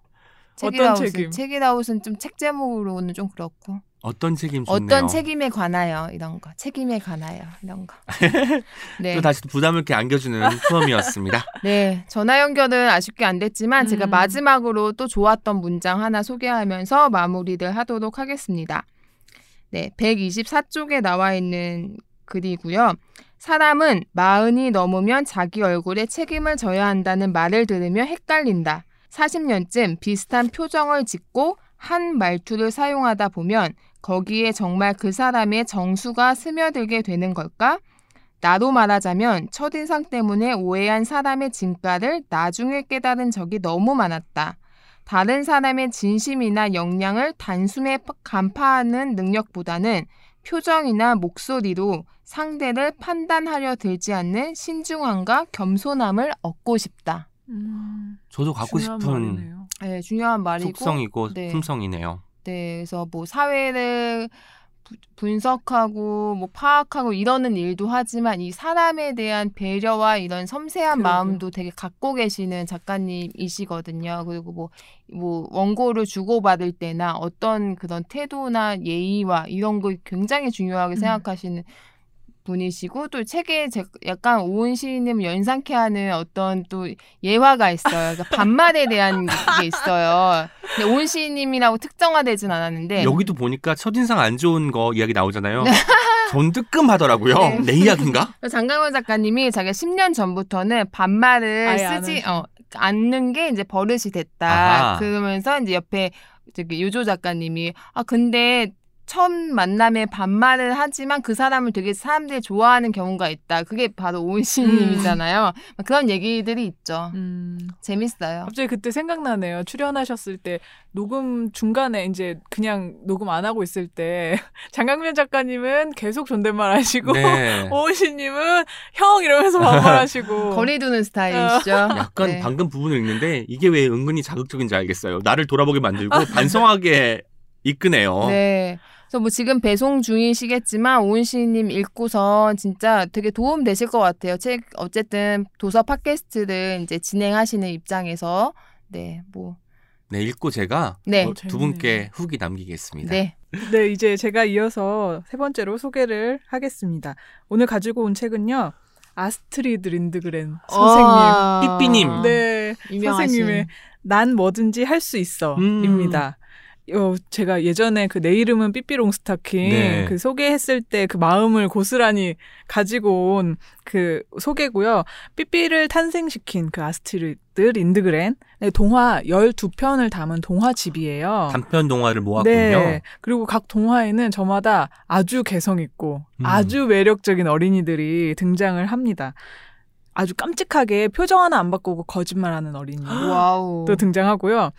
Speaker 3: 어떤
Speaker 4: 책이라웃은
Speaker 3: 책임?
Speaker 4: 책이라웃은 좀 책 제목으로는 좀 그렇고
Speaker 2: 어떤 책임 좋네요.
Speaker 4: 어떤 책임에 관하여 이런 거 책임에 관하여 이런 거. [laughs] 네.
Speaker 2: 또 다시 부담을 이렇게 안겨주는 [laughs] 수험이었습니다.
Speaker 4: 네, 전화 연결은 아쉽게 안 됐지만 제가
Speaker 3: 음.
Speaker 4: 마지막으로 또 좋았던 문장 하나 소개하면서 마무리를 하도록 하겠습니다. 네, 124쪽에 나와 있는 글이고요. 사람은 마흔이 넘으면 자기 얼굴에 책임을 져야 한다는 말을 들으며 헷갈린다. 40년쯤 비슷한 표정을 짓고 한 말투를 사용하다 보면 거기에 정말 그 사람의 정수가 스며들게 되는 걸까? 나로 말하자면 첫인상 때문에 오해한 사람의 진가를 나중에 깨달은 적이 너무 많았다. 다른 사람의 진심이나 역량을 단숨에 파- 간파하는 능력보다는 표정이나 목소리로 상대를 판단하려 들지 않는 신중함과 겸손함을 얻고 싶다.
Speaker 3: 음,
Speaker 2: 저도 갖고
Speaker 3: 중요한
Speaker 2: 싶은
Speaker 3: 말이네요.
Speaker 4: 네, 중요한 말이고.
Speaker 2: 속성이고
Speaker 4: 네.
Speaker 2: 품성이네요.
Speaker 4: 네, 그래서 뭐 사회를 부- 분석하고 뭐 파악하고 이러는 일도 하지만 이 사람에 대한 배려와 이런 섬세한
Speaker 3: 그러게요.
Speaker 4: 마음도 되게 갖고 계시는 작가님이시거든요. 그리고 뭐, 뭐 원고를 주고받을 때나 어떤 그런 태도나 예의와 이런 거 굉장히 중요하게
Speaker 3: 음.
Speaker 4: 생각하시는 분이시고 또 책에 제- 약간 오은 시인님 연상케 하는 어떤 또 예화가 있어요. 그러니까 반말에 대한 게 있어요. 근데 오은 시인님이라고 특정화되진 않았는데 [laughs]
Speaker 2: 여기도 보니까 첫인상 안 좋은 거 이야기 나오잖아요. 전 뜨끔하더라고요.
Speaker 4: 네.
Speaker 2: 내 이야기인가? [laughs]
Speaker 4: 장강원 작가님이 자기가 10년 전부터는 반말을 쓰지. 어 않는 게 이제 버릇이 됐다.
Speaker 2: 아하.
Speaker 4: 그러면서 이제 옆에 저기 요조 작가님이 아 근데 첫 만남에 반말을 하지만 그 사람을 되게 사람들이 좋아하는 경우가 있다. 그게 바로 오은 시인님이잖아요. 막 그런 얘기들이 있죠.
Speaker 3: 음,
Speaker 4: 재밌어요.
Speaker 3: 갑자기 그때 생각나네요. 출연하셨을 때 녹음 중간에 이제 그냥 녹음 안 하고 있을 때 [laughs] 장강민 작가님은 계속 존댓말 하시고
Speaker 2: 네. [laughs]
Speaker 3: 오은시님은 형 이러면서 반말하시고 [laughs]
Speaker 4: 거리 두는 스타일이시죠.
Speaker 2: 약간
Speaker 4: 네.
Speaker 2: 방금 부분을 읽는데 이게 왜 은근히 자극적인지 알겠어요. 나를 돌아보게 만들고 반성하게 이끄네요.
Speaker 4: 네. 그래서 뭐 지금 배송 중이시겠지만 오은 시인님 읽고서 진짜 되게 도움 되실 것 같아요. 책 어쨌든 도서 팟캐스트를 이제 진행하시는 입장에서 네, 뭐
Speaker 2: 네, 읽고 제가
Speaker 4: 네.
Speaker 2: 어, 두 분께 후기 남기겠습니다.
Speaker 4: 네.
Speaker 3: 네, 이제 제가 이어서 세 번째로 소개를 하겠습니다. 오늘 가지고 온 책은요. 아스트리드 린드그렌 선생님.
Speaker 4: 아,
Speaker 2: 삐삐님.
Speaker 3: 네,
Speaker 4: 유명하신
Speaker 3: 선생님의 난 뭐든지 할수
Speaker 2: 음.
Speaker 3: 있어입니다. 어, 제가 예전에 그 내 이름은 삐삐롱 스타킹
Speaker 2: 네.
Speaker 3: 그 소개했을 때 그 마음을 고스란히 가지고 온 그 소개고요. 삐삐를 탄생시킨 그 아스트리드 린드그렌 네, 동화 12편을 담은 동화집이에요.
Speaker 2: 단편 동화를 모았군요.
Speaker 3: 네. 그리고 각 동화에는 저마다 아주 개성 있고
Speaker 2: 음.
Speaker 3: 아주 매력적인 어린이들이 등장을 합니다. 아주 깜찍하게 표정 하나 안 바꾸고 거짓말하는 어린이. [gasps] 또 등장하고요.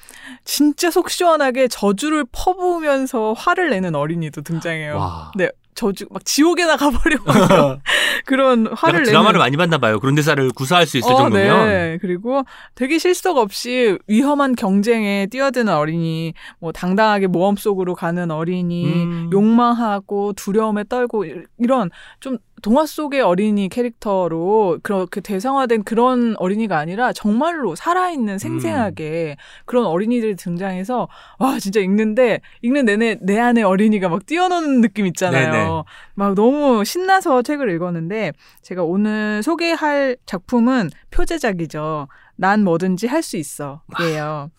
Speaker 3: 진짜 속 시원하게 저주를 퍼부으면서 화를 내는 어린이도 등장해요.
Speaker 2: 와.
Speaker 3: 네, 저주 막 지옥에나 가버리고 [laughs] [laughs] 그런 화를
Speaker 2: 약간
Speaker 3: 내는
Speaker 2: 드라마를 많이 봤나 봐요. 그런 대사를 구사할 수 있을
Speaker 3: 어,
Speaker 2: 정도면.
Speaker 3: 네. 그리고 되게 실속 없이 위험한 경쟁에 뛰어드는 어린이, 뭐 당당하게 모험 속으로 가는 어린이,
Speaker 2: 음.
Speaker 3: 욕망하고 두려움에 떨고 이- 이런 좀 동화 속의 어린이 캐릭터로 그렇게 대상화된 그런 어린이가 아니라 정말로 살아있는 생생하게 그런 어린이들이 등장해서 와 진짜 읽는데 읽는 내내 내 안에 어린이가 막 뛰어노는 느낌 있잖아요.
Speaker 2: 네네.
Speaker 3: 막 너무 신나서 책을 읽었는데 제가 오늘 소개할 작품은 표제작이죠. 난 뭐든지 할 수 있어. 예요.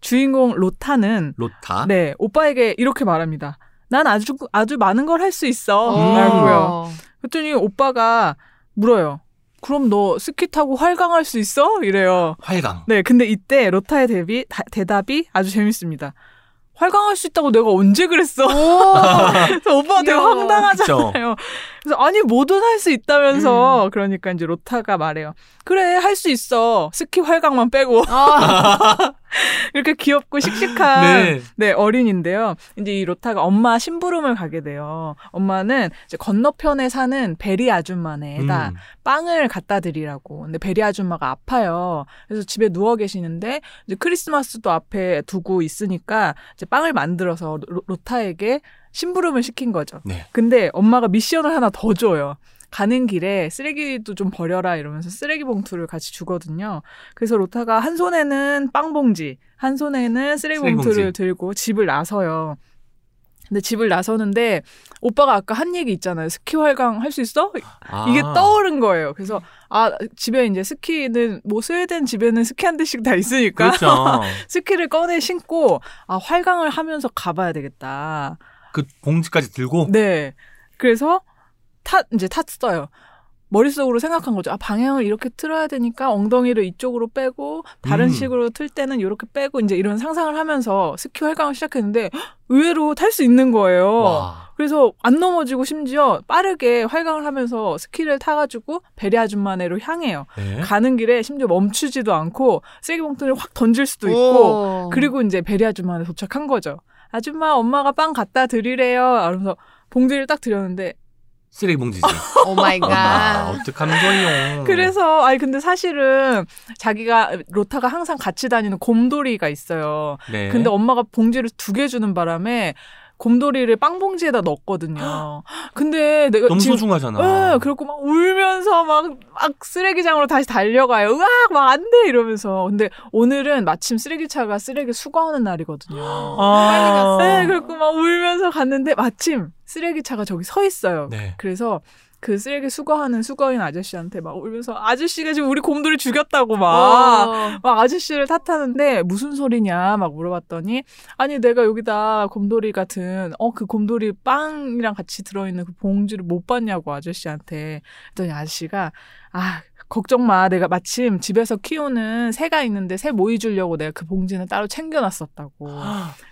Speaker 3: 주인공 로타는
Speaker 2: 로타.
Speaker 3: 네, 오빠에게 이렇게 말합니다. 난 아주 아주 많은 걸 할 수 있어.
Speaker 4: 어.
Speaker 3: 라고요. 그랬더니 오빠가 물어요. 그럼 너 스키 타고 활강할 수 있어? 이래요.
Speaker 2: 활강.
Speaker 3: 네, 근데 이때 로타의 대비, 다- 대답이 아주 재밌습니다. 활강할 수 있다고 내가 언제 그랬어? [laughs] 그래서 오빠가 되게
Speaker 4: 귀여워.
Speaker 3: 황당하잖아요. 그래서 아니 뭐든 할 수 있다면서 그러니까 이제 로타가 말해요. 그래 할 수 있어. 스키 활강만 빼고.
Speaker 4: 아, [laughs] [laughs]
Speaker 3: 이렇게 귀엽고 씩씩한
Speaker 2: 네.
Speaker 3: 네, 어린인데요. 이제 이 로타가 엄마 심부름을 가게 돼요. 엄마는 이제 건너편에 사는 베리 아줌마네에다
Speaker 2: 음.
Speaker 3: 빵을 갖다 드리라고. 근데 베리 아줌마가 아파요. 그래서 집에 누워 계시는데 이제 크리스마스도 앞에 두고 있으니까 이제 빵을 만들어서 로, 로타에게 심부름을 시킨 거죠.
Speaker 2: 네.
Speaker 3: 근데 엄마가 미션을 하나 더 줘요. 가는 길에 쓰레기도 좀 버려라 이러면서 쓰레기 봉투를 같이 주거든요. 그래서 로타가 한 손에는 빵 봉지, 한 손에는 쓰레기
Speaker 2: 쓰레기
Speaker 3: 봉투를
Speaker 2: 봉지.
Speaker 3: 들고 집을 나서요. 근데 집을 나서는데 오빠가 아까 한 얘기 있잖아요. 스키 활강 할 수 있어?
Speaker 2: 아.
Speaker 3: 이게 떠오른 거예요. 그래서 아 집에 이제 스키는 뭐 스웨덴 집에는 스키 한 대씩 다 있으니까
Speaker 2: 그렇죠. [laughs]
Speaker 3: 스키를 꺼내 신고 아 활강을 하면서 가봐야 되겠다.
Speaker 2: 그 봉지까지 들고
Speaker 3: 네. 그래서 탔 이제 탔어요. 머릿속으로 생각한 거죠. 아, 방향을 이렇게 틀어야 되니까 엉덩이를 이쪽으로 빼고 다른
Speaker 2: 음.
Speaker 3: 식으로 틀 때는 이렇게 빼고 이제 이런 상상을 하면서 스키 활강을 시작했는데 헉, 의외로 탈 수 있는 거예요.
Speaker 2: 와.
Speaker 3: 그래서 안 넘어지고 심지어 빠르게 활강을 하면서 스키를 타가지고 베리 아줌마네로 향해요.
Speaker 2: 네.
Speaker 3: 가는 길에 심지어 멈추지도 않고 쓰레기 봉투를 확 던질 수도 있고
Speaker 4: 오.
Speaker 3: 그리고 이제 베리 아줌마한테 도착한 거죠. 아줌마 엄마가 빵 갖다 드리래요. 이러면서 봉지를 딱 드렸는데
Speaker 2: 쓰레기 봉지지. Oh my god. 좋아요.
Speaker 3: 그래서 아니 근데 사실은 자기가 로타가 항상 같이 다니는 곰돌이가 있어요.
Speaker 2: 네.
Speaker 3: 근데 엄마가 봉지를 두 개 주는 바람에 곰돌이를 빵 봉지에다 넣었거든요. [gasps] 근데 내가
Speaker 2: 너무
Speaker 3: 지금
Speaker 2: 소중하잖아.
Speaker 3: 네, 그렇고 막 울면서 막, 막 쓰레기장으로 다시 달려가요. 으악, 막 안 돼! 이러면서. 근데 오늘은 마침 쓰레기차가 쓰레기 수거하는 날이거든요.
Speaker 2: 아.
Speaker 3: 네, 그래고 막 울면서 갔는데 마침 쓰레기차가 저기 서 있어요.
Speaker 2: 네.
Speaker 3: 그래서 그 쓰레기 수거하는 수거인 아저씨한테 막 울면서 아저씨가 지금 우리 곰돌이 죽였다고 막.
Speaker 4: 어.
Speaker 3: 막 아저씨를 탓하는데 무슨 소리냐 막 물어봤더니 아니 내가 여기다 곰돌이 같은 어 그 곰돌이 빵이랑 같이 들어있는 그 봉지를 못 봤냐고 아저씨한테 그랬더니 아저씨가 아 걱정 마 내가 마침 집에서 키우는 새가 있는데 새 모이 주려고 내가 그 봉지는 따로 챙겨놨었다고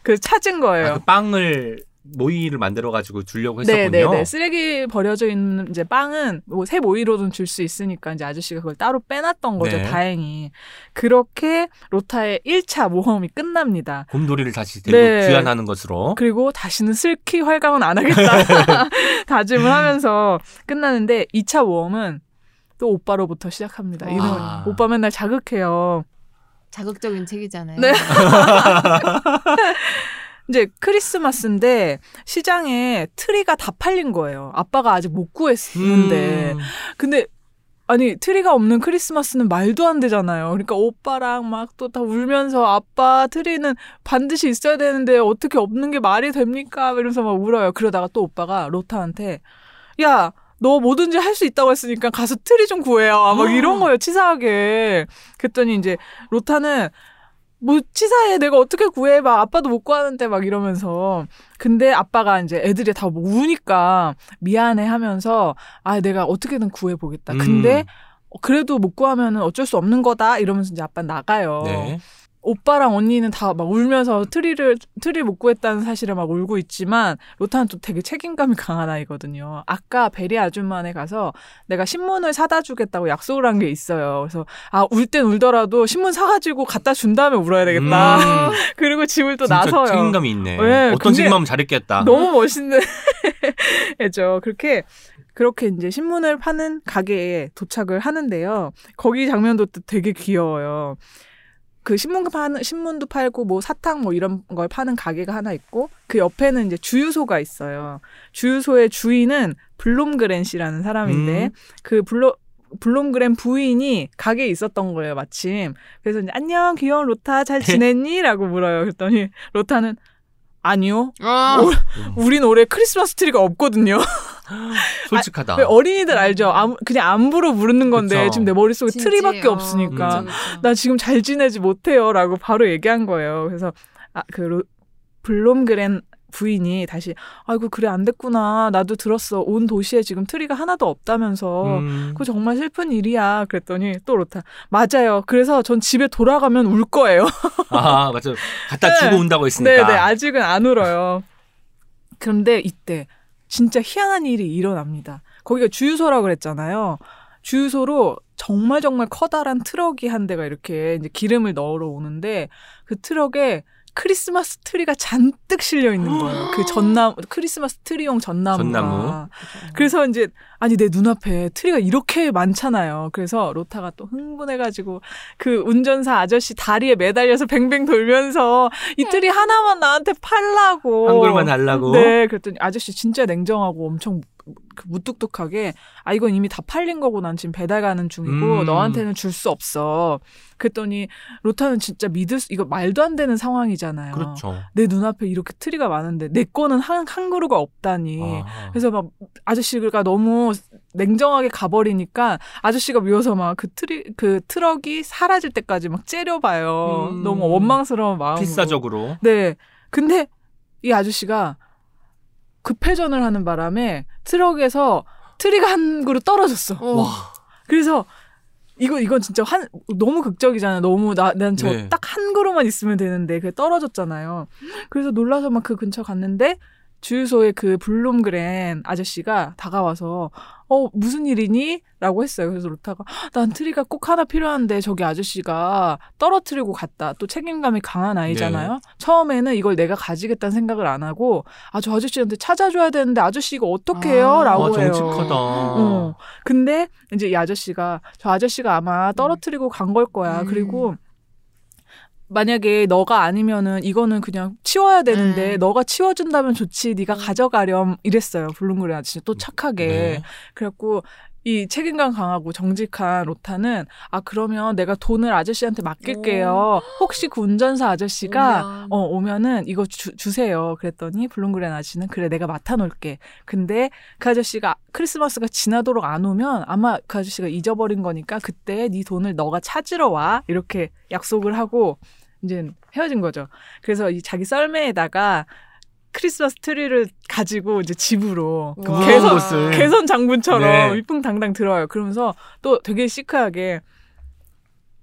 Speaker 3: 그래서 찾은 거예요.
Speaker 2: 아, 그 빵을 모이를 만들어 가지고 주려고 했었군요.
Speaker 3: 네네네 쓰레기 버려져 있는 이제 빵은 뭐새 모이로든 줄수 있으니까 이제 아저씨가 그걸 따로 빼놨던 거죠
Speaker 2: 네.
Speaker 3: 다행히 그렇게 로타의 1차 모험이 끝납니다.
Speaker 2: 곰돌이를 다시 데리고
Speaker 3: 네.
Speaker 2: 귀환하는 것으로.
Speaker 3: 그리고 다시는 슬키 활강은 안 하겠다 [laughs] 다짐을 하면서 끝나는데 2차 모험은 또 오빠로부터 시작합니다.
Speaker 2: 와.
Speaker 3: 오빠 맨날 자극해요.
Speaker 4: 자극적인 책이잖아요.
Speaker 3: 네. [laughs] 이제 크리스마스인데 시장에 트리가 다 팔린 거예요. 아빠가 아직 못 구했는데.
Speaker 2: 음.
Speaker 3: 근데 아니 트리가 없는 크리스마스는 말도 안 되잖아요. 그러니까 오빠랑 막 또 다 울면서 아빠 트리는 반드시 있어야 되는데 어떻게 없는 게 말이 됩니까? 이러면서 막 울어요. 그러다가 또 오빠가 로타한테 야. 너 뭐든지 할 수 있다고 했으니까 가서 트리 좀 구해요. 막 이런 거예요, 치사하게. 그랬더니 이제 로타는 뭐 치사해 내가 어떻게 구해 막 아빠도 못 구하는데 막 이러면서. 근데 아빠가 이제 애들이 다 뭐 우니까 미안해 하면서 아 내가 어떻게든 구해 보겠다.
Speaker 2: 음.
Speaker 3: 근데 어, 그래도 못 구하면은 어쩔 수 없는 거다. 이러면서 이제 아빠 나가요.
Speaker 2: 네.
Speaker 3: 오빠랑 언니는 다 막 울면서 트리를 트리 못 구했다는 사실을 막 울고 있지만 로타는 또 되게 책임감이 강한 아이거든요. 아까 베리 아줌마네 가서 내가 신문을 사다 주겠다고 약속을 한 게 있어요. 그래서 아 울 땐 울더라도 신문 사가지고 갖다 준 다음에 울어야 되겠다.
Speaker 2: 음, [laughs]
Speaker 3: 그리고 집을 또 나서요.
Speaker 2: 책임감이 있네.
Speaker 3: 네,
Speaker 2: 어떤 책임하면 잘했겠다.
Speaker 3: 너무 멋있는 [laughs] 애죠. 그렇게 그렇게 이제 신문을 파는 가게에 도착을 하는데요. 거기 장면도 또 되게 귀여워요. 그 신문 파는 신문도 팔고 뭐 사탕 뭐 이런 걸 파는 가게가 하나 있고 그 옆에는 이제 주유소가 있어요. 주유소의 주인은 블롬그렌 씨라는 사람인데
Speaker 2: 음.
Speaker 3: 그 블로 블롬그렌 부인이 가게에 있었던 거예요, 마침. 그래서 이제 안녕, 귀여운 로타 잘 지냈니? 라고 물어요. 그랬더니 로타는 아니요.
Speaker 4: 어.
Speaker 3: 우린 올해 크리스마스 트리가 없거든요. [laughs] [gasps]
Speaker 2: 솔직하다.
Speaker 3: 왜 어린이들 알죠? 아무, 그냥 안부로 부르는 건데
Speaker 2: 그쵸.
Speaker 3: 지금 내 머릿속에
Speaker 4: 진지.
Speaker 3: 트리밖에
Speaker 4: 어,
Speaker 3: 없으니까
Speaker 4: 그쵸.
Speaker 3: 나 지금 잘 지내지 못해요 라고 바로 얘기한 거예요. 그래서 아, 그 로- 블롬그렌 부인이 다시 아이고 그래 안 됐구나. 나도 들었어. 온 도시에 지금 트리가 하나도 없다면서.
Speaker 2: 음.
Speaker 3: 그거 정말 슬픈 일이야. 그랬더니 또 로타 맞아요. 그래서 전 집에 돌아가면 울 거예요. [laughs]
Speaker 2: 아, 맞아. 갖다
Speaker 3: 네.
Speaker 2: 주고 온다고 했으니까.
Speaker 3: 네, 네, 아직은 안 울어요. 그런데 이때 진짜 희한한 일이 일어납니다. 거기가 주유소라고 그랬잖아요. 주유소로 정말 정말 커다란 트럭이 한 대가 이렇게 이제 기름을 넣으러 오는데 그 트럭에 크리스마스 트리가 잔뜩 실려 있는 거예요. 그 전나무 크리스마스 트리용 전나무가.
Speaker 2: 전나무.
Speaker 3: 그래서 이제 아니 내 눈앞에 트리가 이렇게 많잖아요. 그래서 로타가 또 흥분해가지고 그 운전사 아저씨 다리에 매달려서 뱅뱅 돌면서 이 트리 하나만 나한테 팔라고.
Speaker 2: 한 그루만 달라고.
Speaker 3: 네, 그랬더니 아저씨 진짜 냉정하고 엄청 그 무뚝뚝하게 아 이건 이미 다 팔린 거고 난 지금 배달 가는 중이고
Speaker 2: 음.
Speaker 3: 너한테는 줄 수 없어. 그랬더니 로타는 진짜 믿을 수 이거 말도 안 되는 상황이잖아요.
Speaker 2: 그렇죠.
Speaker 3: 내 눈앞에 이렇게 트리가 많은데 내 거는 한, 한 그루가 없다니.
Speaker 2: 아.
Speaker 3: 그래서 막 아저씨가 너무 냉정하게 가버리니까 아저씨가 미워서 막 그 트리 그 트럭이 사라질 때까지 막 째려봐요.
Speaker 2: 음.
Speaker 3: 너무 원망스러운 마음으로.
Speaker 2: 필사적으로.
Speaker 3: 네. 근데 이 아저씨가 급회전을 하는 바람에 트럭에서 트리가 한 그루 떨어졌어.
Speaker 4: 어.
Speaker 2: 와.
Speaker 3: 그래서 이거 이건 진짜 한 너무 극적이잖아요. 너무 나난저
Speaker 2: 네.
Speaker 3: 딱한 그루만 있으면 되는데 그게 떨어졌잖아요. 그래서 놀라서 막 그 근처 갔는데 주유소에 그 블룸그랜 아저씨가 다가와서 어 무슨 일이니? 라고 했어요. 그래서 로타가 난 트리가 꼭 하나 필요한데 저기 아저씨가 떨어뜨리고 갔다. 또 책임감이 강한 아이잖아요.
Speaker 2: 네.
Speaker 3: 처음에는 이걸 내가 가지겠다는 생각을 안 하고 아 저 아저씨한테 찾아줘야 되는데 아저씨 이거 어떡해요?
Speaker 4: 아,
Speaker 3: 라고
Speaker 2: 와,
Speaker 3: 해요.
Speaker 2: 정직하다.
Speaker 3: 어. 근데 이제 이 아저씨가 저 아저씨가 아마 떨어뜨리고 간 걸 거야.
Speaker 4: 음.
Speaker 3: 그리고 만약에 너가 아니면은 이거는 그냥 치워야 되는데
Speaker 4: 음.
Speaker 3: 너가 치워준다면 좋지. 네가
Speaker 4: 음.
Speaker 3: 가져가렴 이랬어요. 블룸그레 아저씨 또 착하게.
Speaker 2: 네.
Speaker 3: 그래갖고 이 책임감 강하고 정직한 로타는 아 그러면 내가 돈을 아저씨한테 맡길게요. 혹시 그 운전사 아저씨가
Speaker 4: 오면.
Speaker 3: 어 오면은 이거 주, 주세요. 그랬더니 블룸그레 아저씨는 그래 내가 맡아 놓을게. 근데 그 아저씨가 크리스마스가 지나도록 안 오면 아마 그 아저씨가 잊어버린 거니까 그때 네 돈을 너가 찾으러 와 이렇게 약속을 하고 이제 헤어진 거죠. 그래서 이 자기 썰매에다가 크리스마스 트리를 가지고 이제 집으로 개선-. 개선 장군처럼
Speaker 2: 네.
Speaker 3: 위풍당당 들어와요. 그러면서 또 되게 시크하게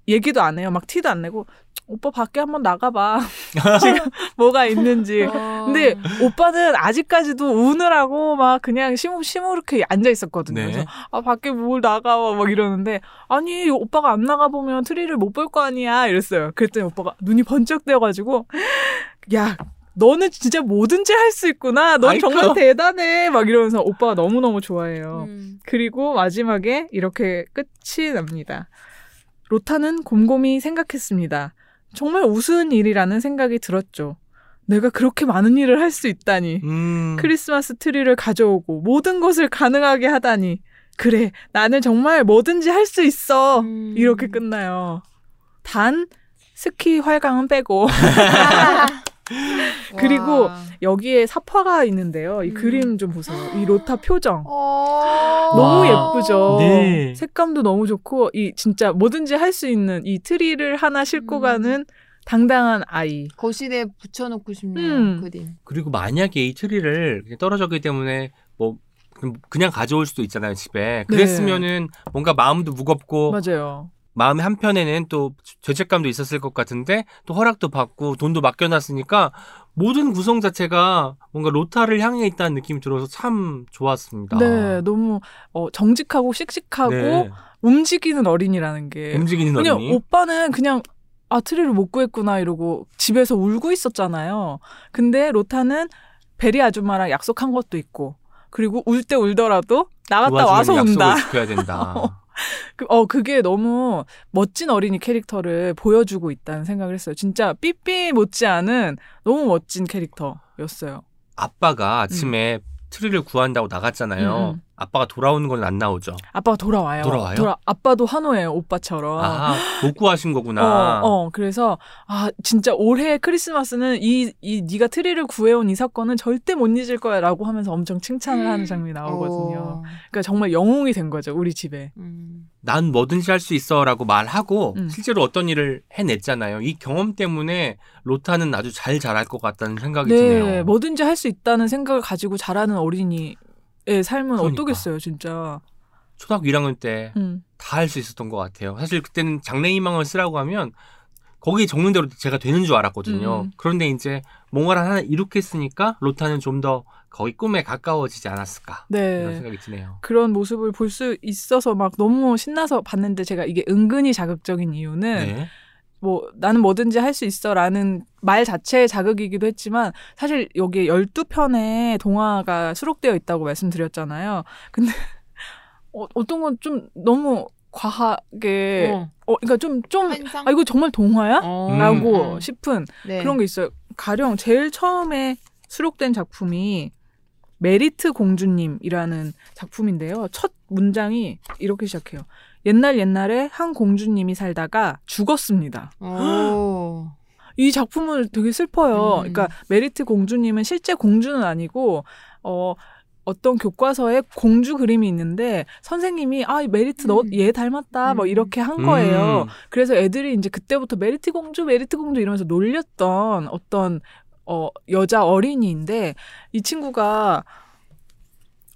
Speaker 3: 얘기도 안 해요. 막 티도 안 내고 오빠 밖에 한번 나가봐. [laughs] 지금 [laughs] 뭐가 있는지.
Speaker 4: 어.
Speaker 3: 근데 오빠는 아직까지도 우느라고 막 그냥 시무 시무룩해 앉아 있었거든요.
Speaker 2: 네.
Speaker 3: 그래서 아 밖에 뭘 나가 막 이러는데 아니 오빠가 안 나가 보면 트리를 못 볼 거 아니야 이랬어요. 그랬더니 오빠가 눈이 번쩍 뜨여가지고 야 너는 진짜 뭐든지 할 수 있구나. 넌
Speaker 2: 아이고.
Speaker 3: 정말 대단해. 막 이러면서 오빠가 너무 너무 좋아해요.
Speaker 4: 음.
Speaker 3: 그리고 마지막에 이렇게 끝이 납니다. 로타는 곰곰이 생각했습니다. 정말 우스운 일이라는 생각이 들었죠. 내가 그렇게 많은 일을 할 수 있다니.
Speaker 2: 음.
Speaker 3: 크리스마스 트리를 가져오고 모든 것을 가능하게 하다니. 그래, 나는 정말 뭐든지 할 수 있어.
Speaker 4: 음.
Speaker 3: 이렇게 끝나요. 단, 스키 활강은 빼고. [laughs] [laughs] 그리고
Speaker 4: 와.
Speaker 3: 여기에 삽화가 있는데요. 이
Speaker 4: 음.
Speaker 3: 그림 좀 보세요. 이 로타 표정.
Speaker 4: 어.
Speaker 3: 너무
Speaker 2: 와.
Speaker 3: 예쁘죠.
Speaker 2: 네.
Speaker 3: 색감도 너무 좋고 이 진짜 뭐든지 할 수 있는 이 트리를 하나 싣고
Speaker 4: 음.
Speaker 3: 가는 당당한 아이.
Speaker 4: 거실에 붙여놓고 싶네요
Speaker 3: 음.
Speaker 4: 그림.
Speaker 2: 그리고 만약에 이 트리를 떨어졌기 때문에 뭐 그냥- 그냥 가져올 수도 있잖아요 집에. 그랬으면은 뭔가 마음도 무겁고
Speaker 3: 맞아요.
Speaker 2: 마음의 한편에는 또 죄책감도 있었을 것 같은데 또 허락도 받고 돈도 맡겨놨으니까 모든 구성 자체가 뭔가 로타를 향해 있다는 느낌이 들어서 참 좋았습니다.
Speaker 3: 네, 너무 어, 정직하고 씩씩하고
Speaker 2: 네.
Speaker 3: 움직이는 어린이라는 게.
Speaker 2: 움직이는
Speaker 3: 그냥
Speaker 2: 어린이.
Speaker 3: 오빠는 그냥 아 트리를 못 구했구나 이러고 집에서 울고 있었잖아요. 근데 로타는 베리 아줌마랑 약속한 것도 있고 그리고 울 때 울더라도
Speaker 2: 그
Speaker 3: 나갔다
Speaker 2: 와중에
Speaker 3: 와서 운다.
Speaker 2: 약속을 지켜야 된다.
Speaker 3: 그, [laughs] 어, 그게 너무 멋진 어린이 캐릭터를 보여주고 있다는 생각을 했어요. 진짜 삐삐 못지않은 너무 멋진 캐릭터였어요.
Speaker 2: 아빠가 아침에 트리를 구한다고 나갔잖아요.
Speaker 3: 음, 음.
Speaker 2: 아빠가 돌아오는 건 안 나오죠.
Speaker 3: 아빠가 돌아와요.
Speaker 2: 돌아와요?
Speaker 3: 돌아- 아빠도 한호예요, 오빠처럼.
Speaker 2: 아, 못 구하신 거구나.
Speaker 3: 어, 어, 그래서 아 진짜 올해 크리스마스는 이 이 네가 트리를 구해온 이 사건은 절대 못 잊을 거야라고 하면서 엄청 칭찬을 하는 장면이 나오거든요.
Speaker 4: 어.
Speaker 3: 그러니까 정말 영웅이 된 거죠 우리 집에.
Speaker 4: 음.
Speaker 2: 난 뭐든지 할 수 있어라고 말하고
Speaker 3: 음.
Speaker 2: 실제로 어떤 일을 해냈잖아요. 이 경험 때문에 로타는 아주 잘 자랄 것 같다는 생각이
Speaker 3: 네,
Speaker 2: 드네요.
Speaker 3: 뭐든지 할 수 있다는 생각을 가지고 자라는 어린이의 삶은
Speaker 2: 그러니까.
Speaker 3: 어떠겠어요, 진짜.
Speaker 2: 초등학교 1학년 때 다 할수
Speaker 3: 음.
Speaker 2: 있었던 것 같아요. 사실 그때는 장래희망을 쓰라고 하면 거기 적는 대로 제가 되는 줄 알았거든요.
Speaker 3: 음.
Speaker 2: 그런데 이제 뭔가를 하나 이룩했으니까 로타는 좀 더 거의 꿈에 가까워지지 않았을까 이런
Speaker 3: 네.
Speaker 2: 생각이 드네요.
Speaker 3: 그런 모습을 볼 수 있어서 막 너무 신나서 봤는데 제가 이게 은근히 자극적인 이유는
Speaker 2: 네.
Speaker 3: 뭐 나는 뭐든지 할 수 있어라는 말 자체의 자극이기도 했지만 사실 여기에 12편의 동화가 수록되어 있다고 말씀드렸잖아요. 근데 [laughs] 어, 어떤 건 좀 너무 과하게
Speaker 4: 어.
Speaker 3: 어 그러니까 좀좀
Speaker 4: 환상?
Speaker 3: 아 이거 정말 동화야?
Speaker 4: 어.
Speaker 3: 라고
Speaker 4: 음.
Speaker 3: 싶은
Speaker 4: 네.
Speaker 3: 그런 게 있어요. 가령 제일 처음에 수록된 작품이 메리트 공주님이라는 작품인데요. 첫 문장이 이렇게 시작해요. 옛날 옛날에 한 공주님이 살다가 죽었습니다.
Speaker 4: 오. [gasps]
Speaker 3: 이 작품은 되게 슬퍼요.
Speaker 4: 음.
Speaker 3: 그러니까 메리트 공주님은 실제 공주는 아니고 어 어떤 교과서에 공주 그림이 있는데 선생님이 아 메리트 너
Speaker 4: 음.
Speaker 3: 얘 닮았다 뭐
Speaker 4: 음.
Speaker 3: 이렇게 한 거예요.
Speaker 2: 음.
Speaker 3: 그래서 애들이 이제 그때부터 메리트 공주 메리트 공주 이러면서 놀렸던 어떤 어 여자 어린이인데 이 친구가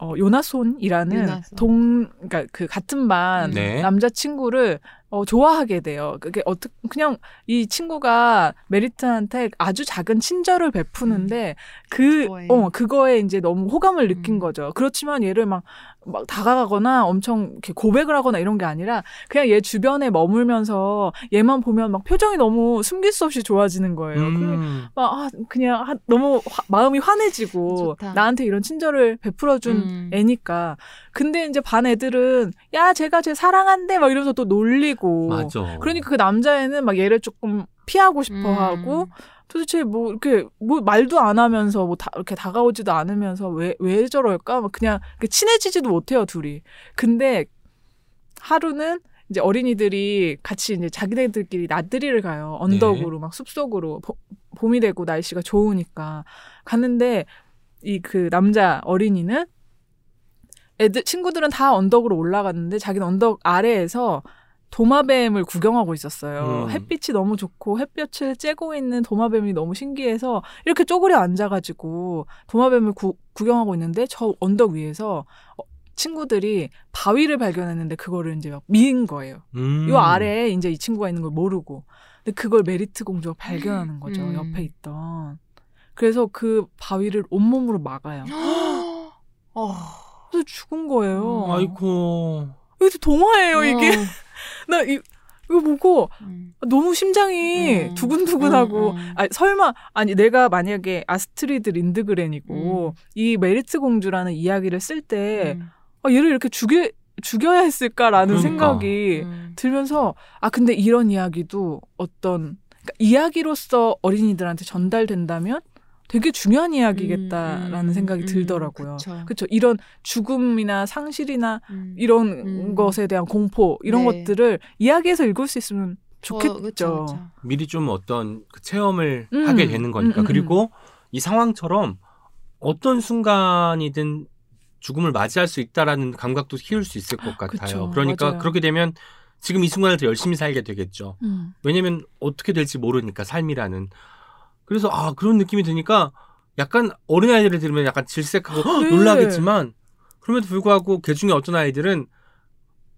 Speaker 3: 어 요나손이라는
Speaker 4: 요나손.
Speaker 3: 동 그러니까 그 같은 반
Speaker 2: 네.
Speaker 3: 남자 친구를 어 좋아하게 돼요. 그게 어떻게 그냥 이 친구가 메리트한테 아주 작은 친절을 베푸는데 그
Speaker 4: 그거에.
Speaker 3: 어 그거에 이제 너무 호감을 느낀
Speaker 4: 음.
Speaker 3: 거죠. 그렇지만 얘를 막막 다가가거나 엄청 이렇게 고백을 하거나 이런 게 아니라 그냥 얘 주변에 머물면서 얘만 보면 막 표정이 너무 숨길 수 없이 좋아지는 거예요.
Speaker 2: 음.
Speaker 3: 막 아, 그냥 하- 너무 화- 마음이 환해지고
Speaker 4: 좋다.
Speaker 3: 나한테 이런 친절을 베풀어준
Speaker 4: 음.
Speaker 3: 애니까. 근데 이제 반 애들은 야 제가 쟤 사랑한대 막 이러면서 또 놀리고.
Speaker 2: 맞아.
Speaker 3: 그러니까 그 남자애는 막 얘를 조금 피하고 싶어
Speaker 4: 음.
Speaker 3: 하고 도대체 뭐 이렇게 뭐 말도 안 하면서 뭐 다, 이렇게 다가오지도 않으면서 왜 왜 저럴까? 막 그냥 친해지지도 못해요 둘이. 근데 하루는 이제 어린이들이 같이 이제 자기네들끼리 나들이를 가요. 언덕으로 막 숲속으로 보- 봄이 되고 날씨가 좋으니까 갔는데 이 그 남자 어린이는 애들 친구들은 다 언덕으로 올라갔는데 자기는 언덕 아래에서 도마뱀을 구경하고 있었어요.
Speaker 2: 음.
Speaker 3: 햇빛이 너무 좋고 햇볕을 쬐고 있는 도마뱀이 너무 신기해서 이렇게 쪼그려 앉아가지고 도마뱀을 구, 구경하고 있는데 저 언덕 위에서 어, 친구들이 바위를 발견했는데 그거를 이제 막 미인 거예요.
Speaker 2: 음.
Speaker 3: 요 아래에 이제 이 친구가 있는 걸 모르고. 근데 그걸 메리트 공주가 발견하는 거죠.
Speaker 4: 음.
Speaker 3: 옆에 있던. 그래서 그 바위를 온몸으로 막아요.
Speaker 4: 어. [gasps]
Speaker 3: 그래서 죽은 거예요.
Speaker 2: 음, 아이고.
Speaker 3: 이게 동화예요, 이게.
Speaker 4: 어. [laughs]
Speaker 3: 나 이, 이거 보고
Speaker 4: 음.
Speaker 3: 너무 심장이
Speaker 4: 음.
Speaker 3: 두근두근하고
Speaker 4: 음, 음.
Speaker 3: 아니 설마 아니 내가 만약에 아스트리드 린드그렌이고
Speaker 4: 음.
Speaker 3: 이 메리트 공주라는 이야기를 쓸때
Speaker 4: 음.
Speaker 3: 아, 얘를 이렇게 죽여 죽여야 했을까라는
Speaker 2: 그러니까.
Speaker 3: 생각이
Speaker 4: 음.
Speaker 3: 들면서 아 근데 이런 이야기도 어떤 그러니까 이야기로서 어린이들한테 전달된다면 되게 중요한 이야기겠다라는
Speaker 4: 음,
Speaker 3: 생각이
Speaker 4: 음,
Speaker 3: 들더라고요.
Speaker 4: 그쵸.
Speaker 3: 그렇죠. 이런 죽음이나 상실이나
Speaker 4: 음.
Speaker 3: 이런
Speaker 4: 음.
Speaker 3: 것에 대한 공포 이런
Speaker 4: 네.
Speaker 3: 것들을 이야기에서 읽을 수 있으면 좋겠죠.
Speaker 4: 어, 그쵸, 그쵸.
Speaker 2: 미리 좀 어떤 그 체험을
Speaker 3: 음.
Speaker 2: 하게 되는 거니까.
Speaker 3: 음, 음,
Speaker 2: 그리고 이 상황처럼 어떤 순간이든 죽음을 맞이할 수 있다라는 감각도 키울 수 있을 것 같아요.
Speaker 3: 그쵸,
Speaker 2: 그러니까
Speaker 3: 맞아요.
Speaker 2: 그렇게 되면 지금 이 순간을 더 열심히 살게 되겠죠.
Speaker 3: 음.
Speaker 2: 왜냐면 어떻게 될지 모르니까 삶이라는. 그래서 아 그런 느낌이 드니까 약간 어린 아이들을 들으면 약간 질색하고 헉,
Speaker 3: 네.
Speaker 2: 놀라겠지만 그럼에도 불구하고 그 중에 어떤 아이들은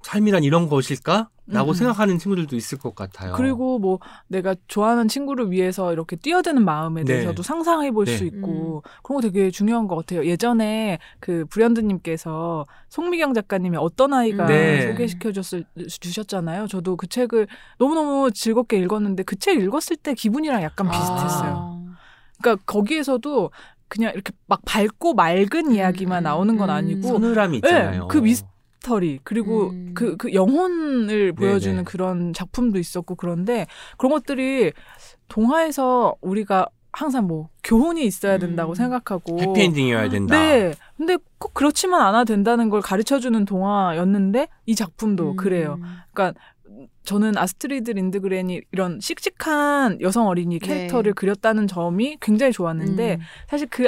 Speaker 2: 삶이란 이런 것일까? 라고
Speaker 3: 음.
Speaker 2: 생각하는 친구들도 있을 것 같아요.
Speaker 3: 그리고 뭐 내가 좋아하는 친구를 위해서 이렇게 뛰어드는 마음에
Speaker 2: 네.
Speaker 3: 대해서도 상상해 볼 수
Speaker 2: 네.
Speaker 3: 있고 그런 거 되게 중요한 것 같아요. 예전에 그 불현드님께서 송미경 작가님이 어떤 아이가
Speaker 2: 네.
Speaker 3: 소개시켜 줬을 주셨잖아요. 저도 그 책을 너무너무 즐겁게 읽었는데 그 책 읽었을 때 기분이랑 약간 비슷했어요.
Speaker 4: 아.
Speaker 3: 그러니까 거기에서도 그냥 이렇게 막 밝고 맑은 이야기만
Speaker 4: 음,
Speaker 3: 나오는 건
Speaker 4: 음.
Speaker 3: 아니고
Speaker 2: 서늘함이 있잖아요.
Speaker 3: 네, 그 미스- 스토리 그리고
Speaker 4: 음.
Speaker 3: 그, 그 영혼을 보여주는
Speaker 2: 네네.
Speaker 3: 그런 작품도 있었고 그런데 그런 것들이 동화에서 우리가 항상 뭐 교훈이 있어야 된다고
Speaker 4: 음.
Speaker 3: 생각하고
Speaker 2: 해피엔딩이어야 된다.
Speaker 3: 네 근데 꼭 그렇지만 않아도 된다는 걸 가르쳐 주는 동화였는데 이 작품도
Speaker 4: 음.
Speaker 3: 그래요 저는 아스트리드 린드그렌이 이런 씩씩한 여성 어린이
Speaker 4: 네.
Speaker 3: 캐릭터를 그렸다는 점이 굉장히 좋았는데
Speaker 4: 음.
Speaker 3: 사실 그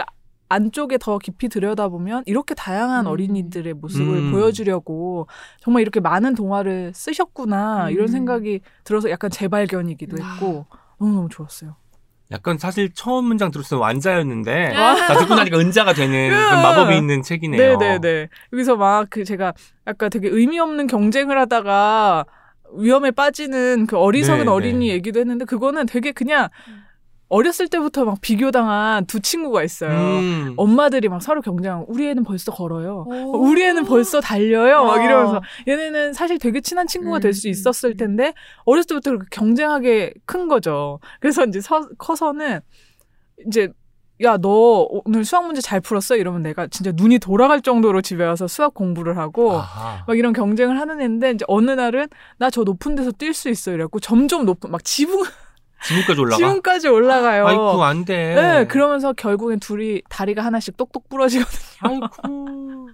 Speaker 3: 안쪽에 더 깊이 들여다보면 이렇게 다양한
Speaker 4: 음.
Speaker 3: 어린이들의 모습을
Speaker 2: 음.
Speaker 3: 보여주려고 정말 이렇게 많은 동화를 쓰셨구나 이런
Speaker 4: 음.
Speaker 3: 생각이 들어서 약간 재발견이기도 했고 너무너무 좋았어요.
Speaker 2: 약간 사실 처음 문장 들었을 때 완자였는데
Speaker 4: 아.
Speaker 2: 다 듣고 나니까 은자가 되는 그런 마법이 있는 책이네요.
Speaker 3: 네네네. 여기서 막 그 제가 약간 되게 의미 없는 경쟁을 하다가 위험에 빠지는 그 어리석은
Speaker 2: 네,
Speaker 3: 어린이
Speaker 2: 네.
Speaker 3: 얘기도 했는데 그거는 되게 그냥 어렸을 때부터 막 비교당한 두 친구가 있어요.
Speaker 2: 음.
Speaker 3: 엄마들이 막 서로 경쟁하고 우리 애는 벌써 걸어요.
Speaker 4: 오.
Speaker 3: 우리 애는 벌써 달려요. 막
Speaker 4: 어.
Speaker 3: 이러면서 얘네는 사실 되게 친한 친구가 될수
Speaker 4: 음,
Speaker 3: 있었을
Speaker 4: 음.
Speaker 3: 텐데 어렸을 때부터 그렇게 경쟁하게 큰 거죠. 그래서 이제 서, 커서는 이제 야 너 오늘 수학 문제 잘 풀었어 이러면 내가 진짜 눈이 돌아갈 정도로 집에 와서 수학 공부를 하고
Speaker 2: 아하.
Speaker 3: 막 이런 경쟁을 하는 애인데 이제 어느 날은 나 저 높은 데서 뛸 수 있어 이래갖고 점점 높은 막 지붕
Speaker 2: 지금까지 올라가.
Speaker 3: 지붕까지 올라가요.
Speaker 2: 아이쿠 안 돼.
Speaker 3: 네, 그러면서 결국엔 둘이 다리가 하나씩 똑똑 부러지거든요.
Speaker 2: 아이쿠.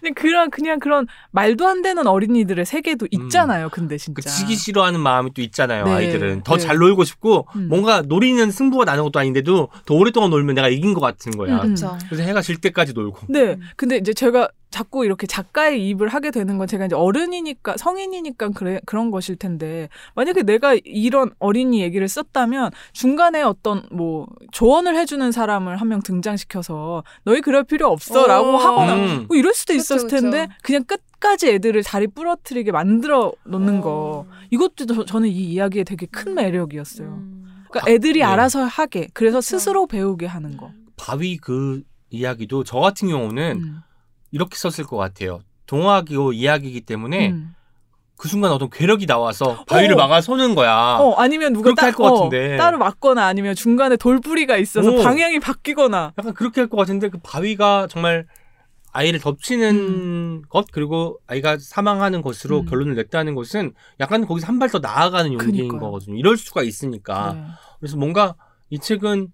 Speaker 3: 그냥 그런 그냥 그런 말도 안 되는 어린이들의 세계도 있잖아요. 근데 진짜.
Speaker 2: 그 지기 싫어하는 마음이 또 있잖아요.
Speaker 3: 네,
Speaker 2: 아이들은 더
Speaker 3: 네.
Speaker 2: 잘 놀고 싶고
Speaker 3: 음.
Speaker 2: 뭔가 놀이는 승부가 나는 것도 아닌데도 더 오랫동안 놀면 내가 이긴 것 같은 거야.
Speaker 3: 음, 음.
Speaker 4: 그렇죠.
Speaker 2: 그래서 해가 질 때까지 놀고.
Speaker 3: 네.
Speaker 4: 음.
Speaker 3: 근데 이제 제가 자꾸 이렇게 작가의 입을 하게 되는 건 제가 이제 어른이니까 성인이니까 그래 그런 것일 텐데 만약에 내가 이런 어린이 얘기를 썼다면 중간에 어떤 뭐 조언을 해주는 사람을 한 명 등장시켜서 너희 그럴 필요 없어라고
Speaker 4: 어.
Speaker 3: 하고 나
Speaker 2: 음.
Speaker 3: 뭐 이럴 수도
Speaker 4: 그쵸,
Speaker 3: 있었을
Speaker 4: 그쵸.
Speaker 3: 텐데 그냥 끝까지 애들을 다리 부러뜨리게 만들어 놓는 거
Speaker 4: 어.
Speaker 3: 이것도 저- 저는 이 이야기의 되게 큰 매력이었어요.
Speaker 4: 음.
Speaker 3: 그러니까 애들이
Speaker 2: 네.
Speaker 3: 알아서 하게 그래서
Speaker 4: 그쵸.
Speaker 3: 스스로 배우게 하는 거.
Speaker 2: 바위 그 이야기도 저 같은 경우는
Speaker 3: 음.
Speaker 2: 이렇게 썼을 것 같아요. 동화기고 이야기이기 때문에
Speaker 3: 음.
Speaker 2: 그 순간 어떤 괴력이 나와서 바위를
Speaker 3: 어.
Speaker 2: 막아 서는 거야.
Speaker 3: 어, 아니면 누가
Speaker 2: 그렇게
Speaker 3: 따,
Speaker 2: 할것
Speaker 3: 어,
Speaker 2: 같은데.
Speaker 3: 따로 맞거나 아니면 중간에 돌뿌리가 있어서
Speaker 2: 오.
Speaker 3: 방향이 바뀌거나.
Speaker 2: 약간 그렇게 할 것 같은데 그 바위가 정말 아이를 덮치는
Speaker 3: 음.
Speaker 2: 것 그리고 아이가 사망하는 것으로
Speaker 3: 음.
Speaker 2: 결론을 냈다는 것은 약간 거기서 한 발 더 나아가는 용기인
Speaker 3: 그니까요.
Speaker 2: 거거든요. 이럴 수가 있으니까.
Speaker 3: 네.
Speaker 2: 그래서 뭔가 이 책은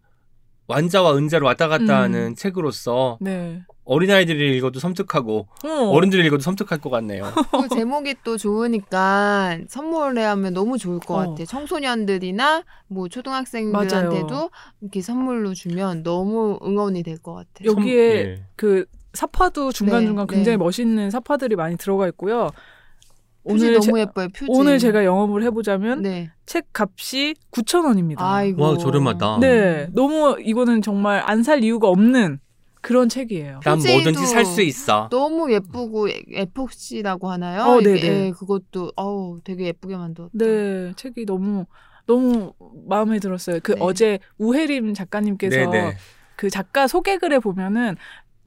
Speaker 2: 완자와 은자를 왔다 갔다
Speaker 3: 음.
Speaker 2: 하는 책으로서
Speaker 3: 네.
Speaker 2: 어린아이들이 읽어도 섬뜩하고
Speaker 3: 어.
Speaker 2: 어른들이 읽어도 섬뜩할 것 같네요.
Speaker 4: 그 [laughs] 제목이 또 좋으니까 선물해 하면 너무 좋을 것
Speaker 3: 어.
Speaker 4: 같아요. 청소년들이나 뭐 초등학생들한테도 이렇게 선물로 주면 너무 응원이 될 것 같아요.
Speaker 3: 여기에
Speaker 2: 예.
Speaker 3: 그 사파도 중간중간
Speaker 4: 네,
Speaker 3: 굉장히
Speaker 4: 네.
Speaker 3: 멋있는 사파들이 많이 들어가 있고요.
Speaker 4: 표지
Speaker 3: 오늘,
Speaker 4: 너무
Speaker 3: 제,
Speaker 4: 예뻐요. 표지.
Speaker 3: 오늘 제가 영업을 해보자면
Speaker 4: 네.
Speaker 3: 책 값이 9,000원입니다.
Speaker 4: 아이고.
Speaker 2: 와, 저렴하다.
Speaker 3: 네. 너무 이거는 정말 안 살 이유가 없는 그런 책이에요.
Speaker 2: 난 뭐든지 살 수 있어.
Speaker 4: 너무 예쁘고 에- 에폭시라고 하나요?
Speaker 3: 어,
Speaker 4: 이게,
Speaker 3: 네네.
Speaker 4: 예, 그것도 어우 되게 예쁘게 만들었다.
Speaker 3: 네, 책이 너무 너무 마음에 들었어요. 그
Speaker 4: 네.
Speaker 3: 어제 우혜림 작가님께서
Speaker 2: 네네.
Speaker 3: 그 작가 소개글에 보면은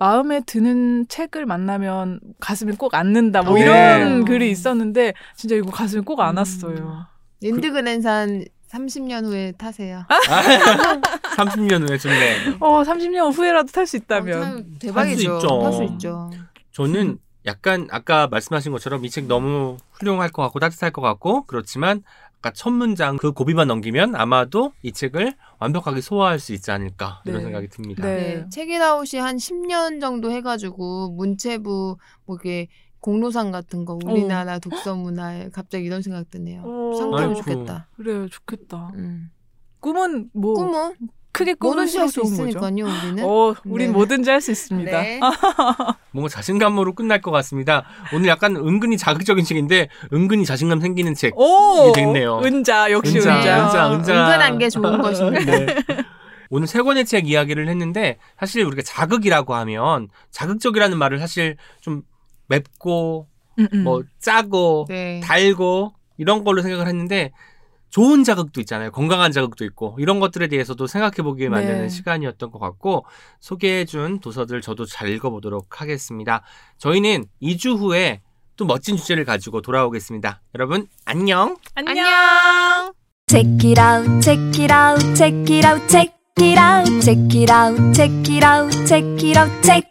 Speaker 3: 마음에 드는 책을 만나면 가슴이 꼭 앉는다 뭐
Speaker 4: 어.
Speaker 3: 이런
Speaker 4: 네.
Speaker 3: 글이 있었는데 진짜 이거 가슴이 꼭
Speaker 4: 음.
Speaker 3: 안았어요.
Speaker 4: 린드그랜산 30년 후에 타세요. [laughs]
Speaker 2: 30년 후에 좀네
Speaker 3: 어, 30년 후에라도 탈수
Speaker 4: 어,
Speaker 3: 있다면.
Speaker 4: 참 대박이죠.
Speaker 2: 있죠.
Speaker 4: 탈 수 있죠.
Speaker 2: 저는 약간 아까 말씀하신 것처럼 이 책 너무 훌륭할 것 같고 따뜻할 것 같고 그렇지만 아까 첫 문장 그 고비만 넘기면 아마도 이 책을 완벽하게 소화할 수 있지 않을까 이런
Speaker 3: 네.
Speaker 2: 생각이 듭니다.
Speaker 3: 네.
Speaker 4: 네. 책이라웃이 한 10년 정도 해가지고 문체부 뭐 이게 공로상 같은 거 우리나라 독서 문화에 갑자기 이런 생각 드네요.
Speaker 3: 어.
Speaker 2: 아이고.
Speaker 4: 좋겠다.
Speaker 3: 그래요, 좋겠다.
Speaker 4: 음.
Speaker 3: 꿈은 뭐
Speaker 4: 꿈은
Speaker 3: 크게
Speaker 4: 뭐든지 할
Speaker 3: 꾸면수록
Speaker 4: 수
Speaker 3: 좋은 거죠.
Speaker 4: 있으니까요. 우리는.
Speaker 3: 어, 우린
Speaker 4: 네.
Speaker 3: 뭐든지 할 수 있습니다.
Speaker 4: 네. [laughs]
Speaker 2: 뭔가 자신감으로 끝날 것 같습니다. 오늘 약간 은근히 자극적인 책인데 은근히 자신감 생기는 책.
Speaker 3: 오,
Speaker 2: 됐네요.
Speaker 3: 은자 역시
Speaker 2: 은자,
Speaker 3: 은자.
Speaker 2: 은자, 은자.
Speaker 4: 은근한 게 좋은 [laughs] 것인데.
Speaker 2: 네. [laughs] 오늘 세 권의 책 이야기를 했는데 사실 우리가 자극이라고 하면 자극적이라는 말을 사실 좀 맵고
Speaker 3: 음, 음.
Speaker 2: 뭐 짜고
Speaker 4: 네.
Speaker 2: 달고 이런 걸로 생각을 했는데 좋은 자극도 있잖아요. 건강한 자극도 있고 이런 것들에 대해서도 생각해 보게 만드는
Speaker 3: 네.
Speaker 2: 시간이었던 것 같고 소개해준 도서들 저도 잘 읽어보도록 하겠습니다. 저희는 2주 후에 또 멋진 주제를 가지고 돌아오겠습니다. 여러분 안녕.
Speaker 4: 안녕.
Speaker 1: Check it out, check it out, check it out, check it out, check it out, check it out, check it out, check.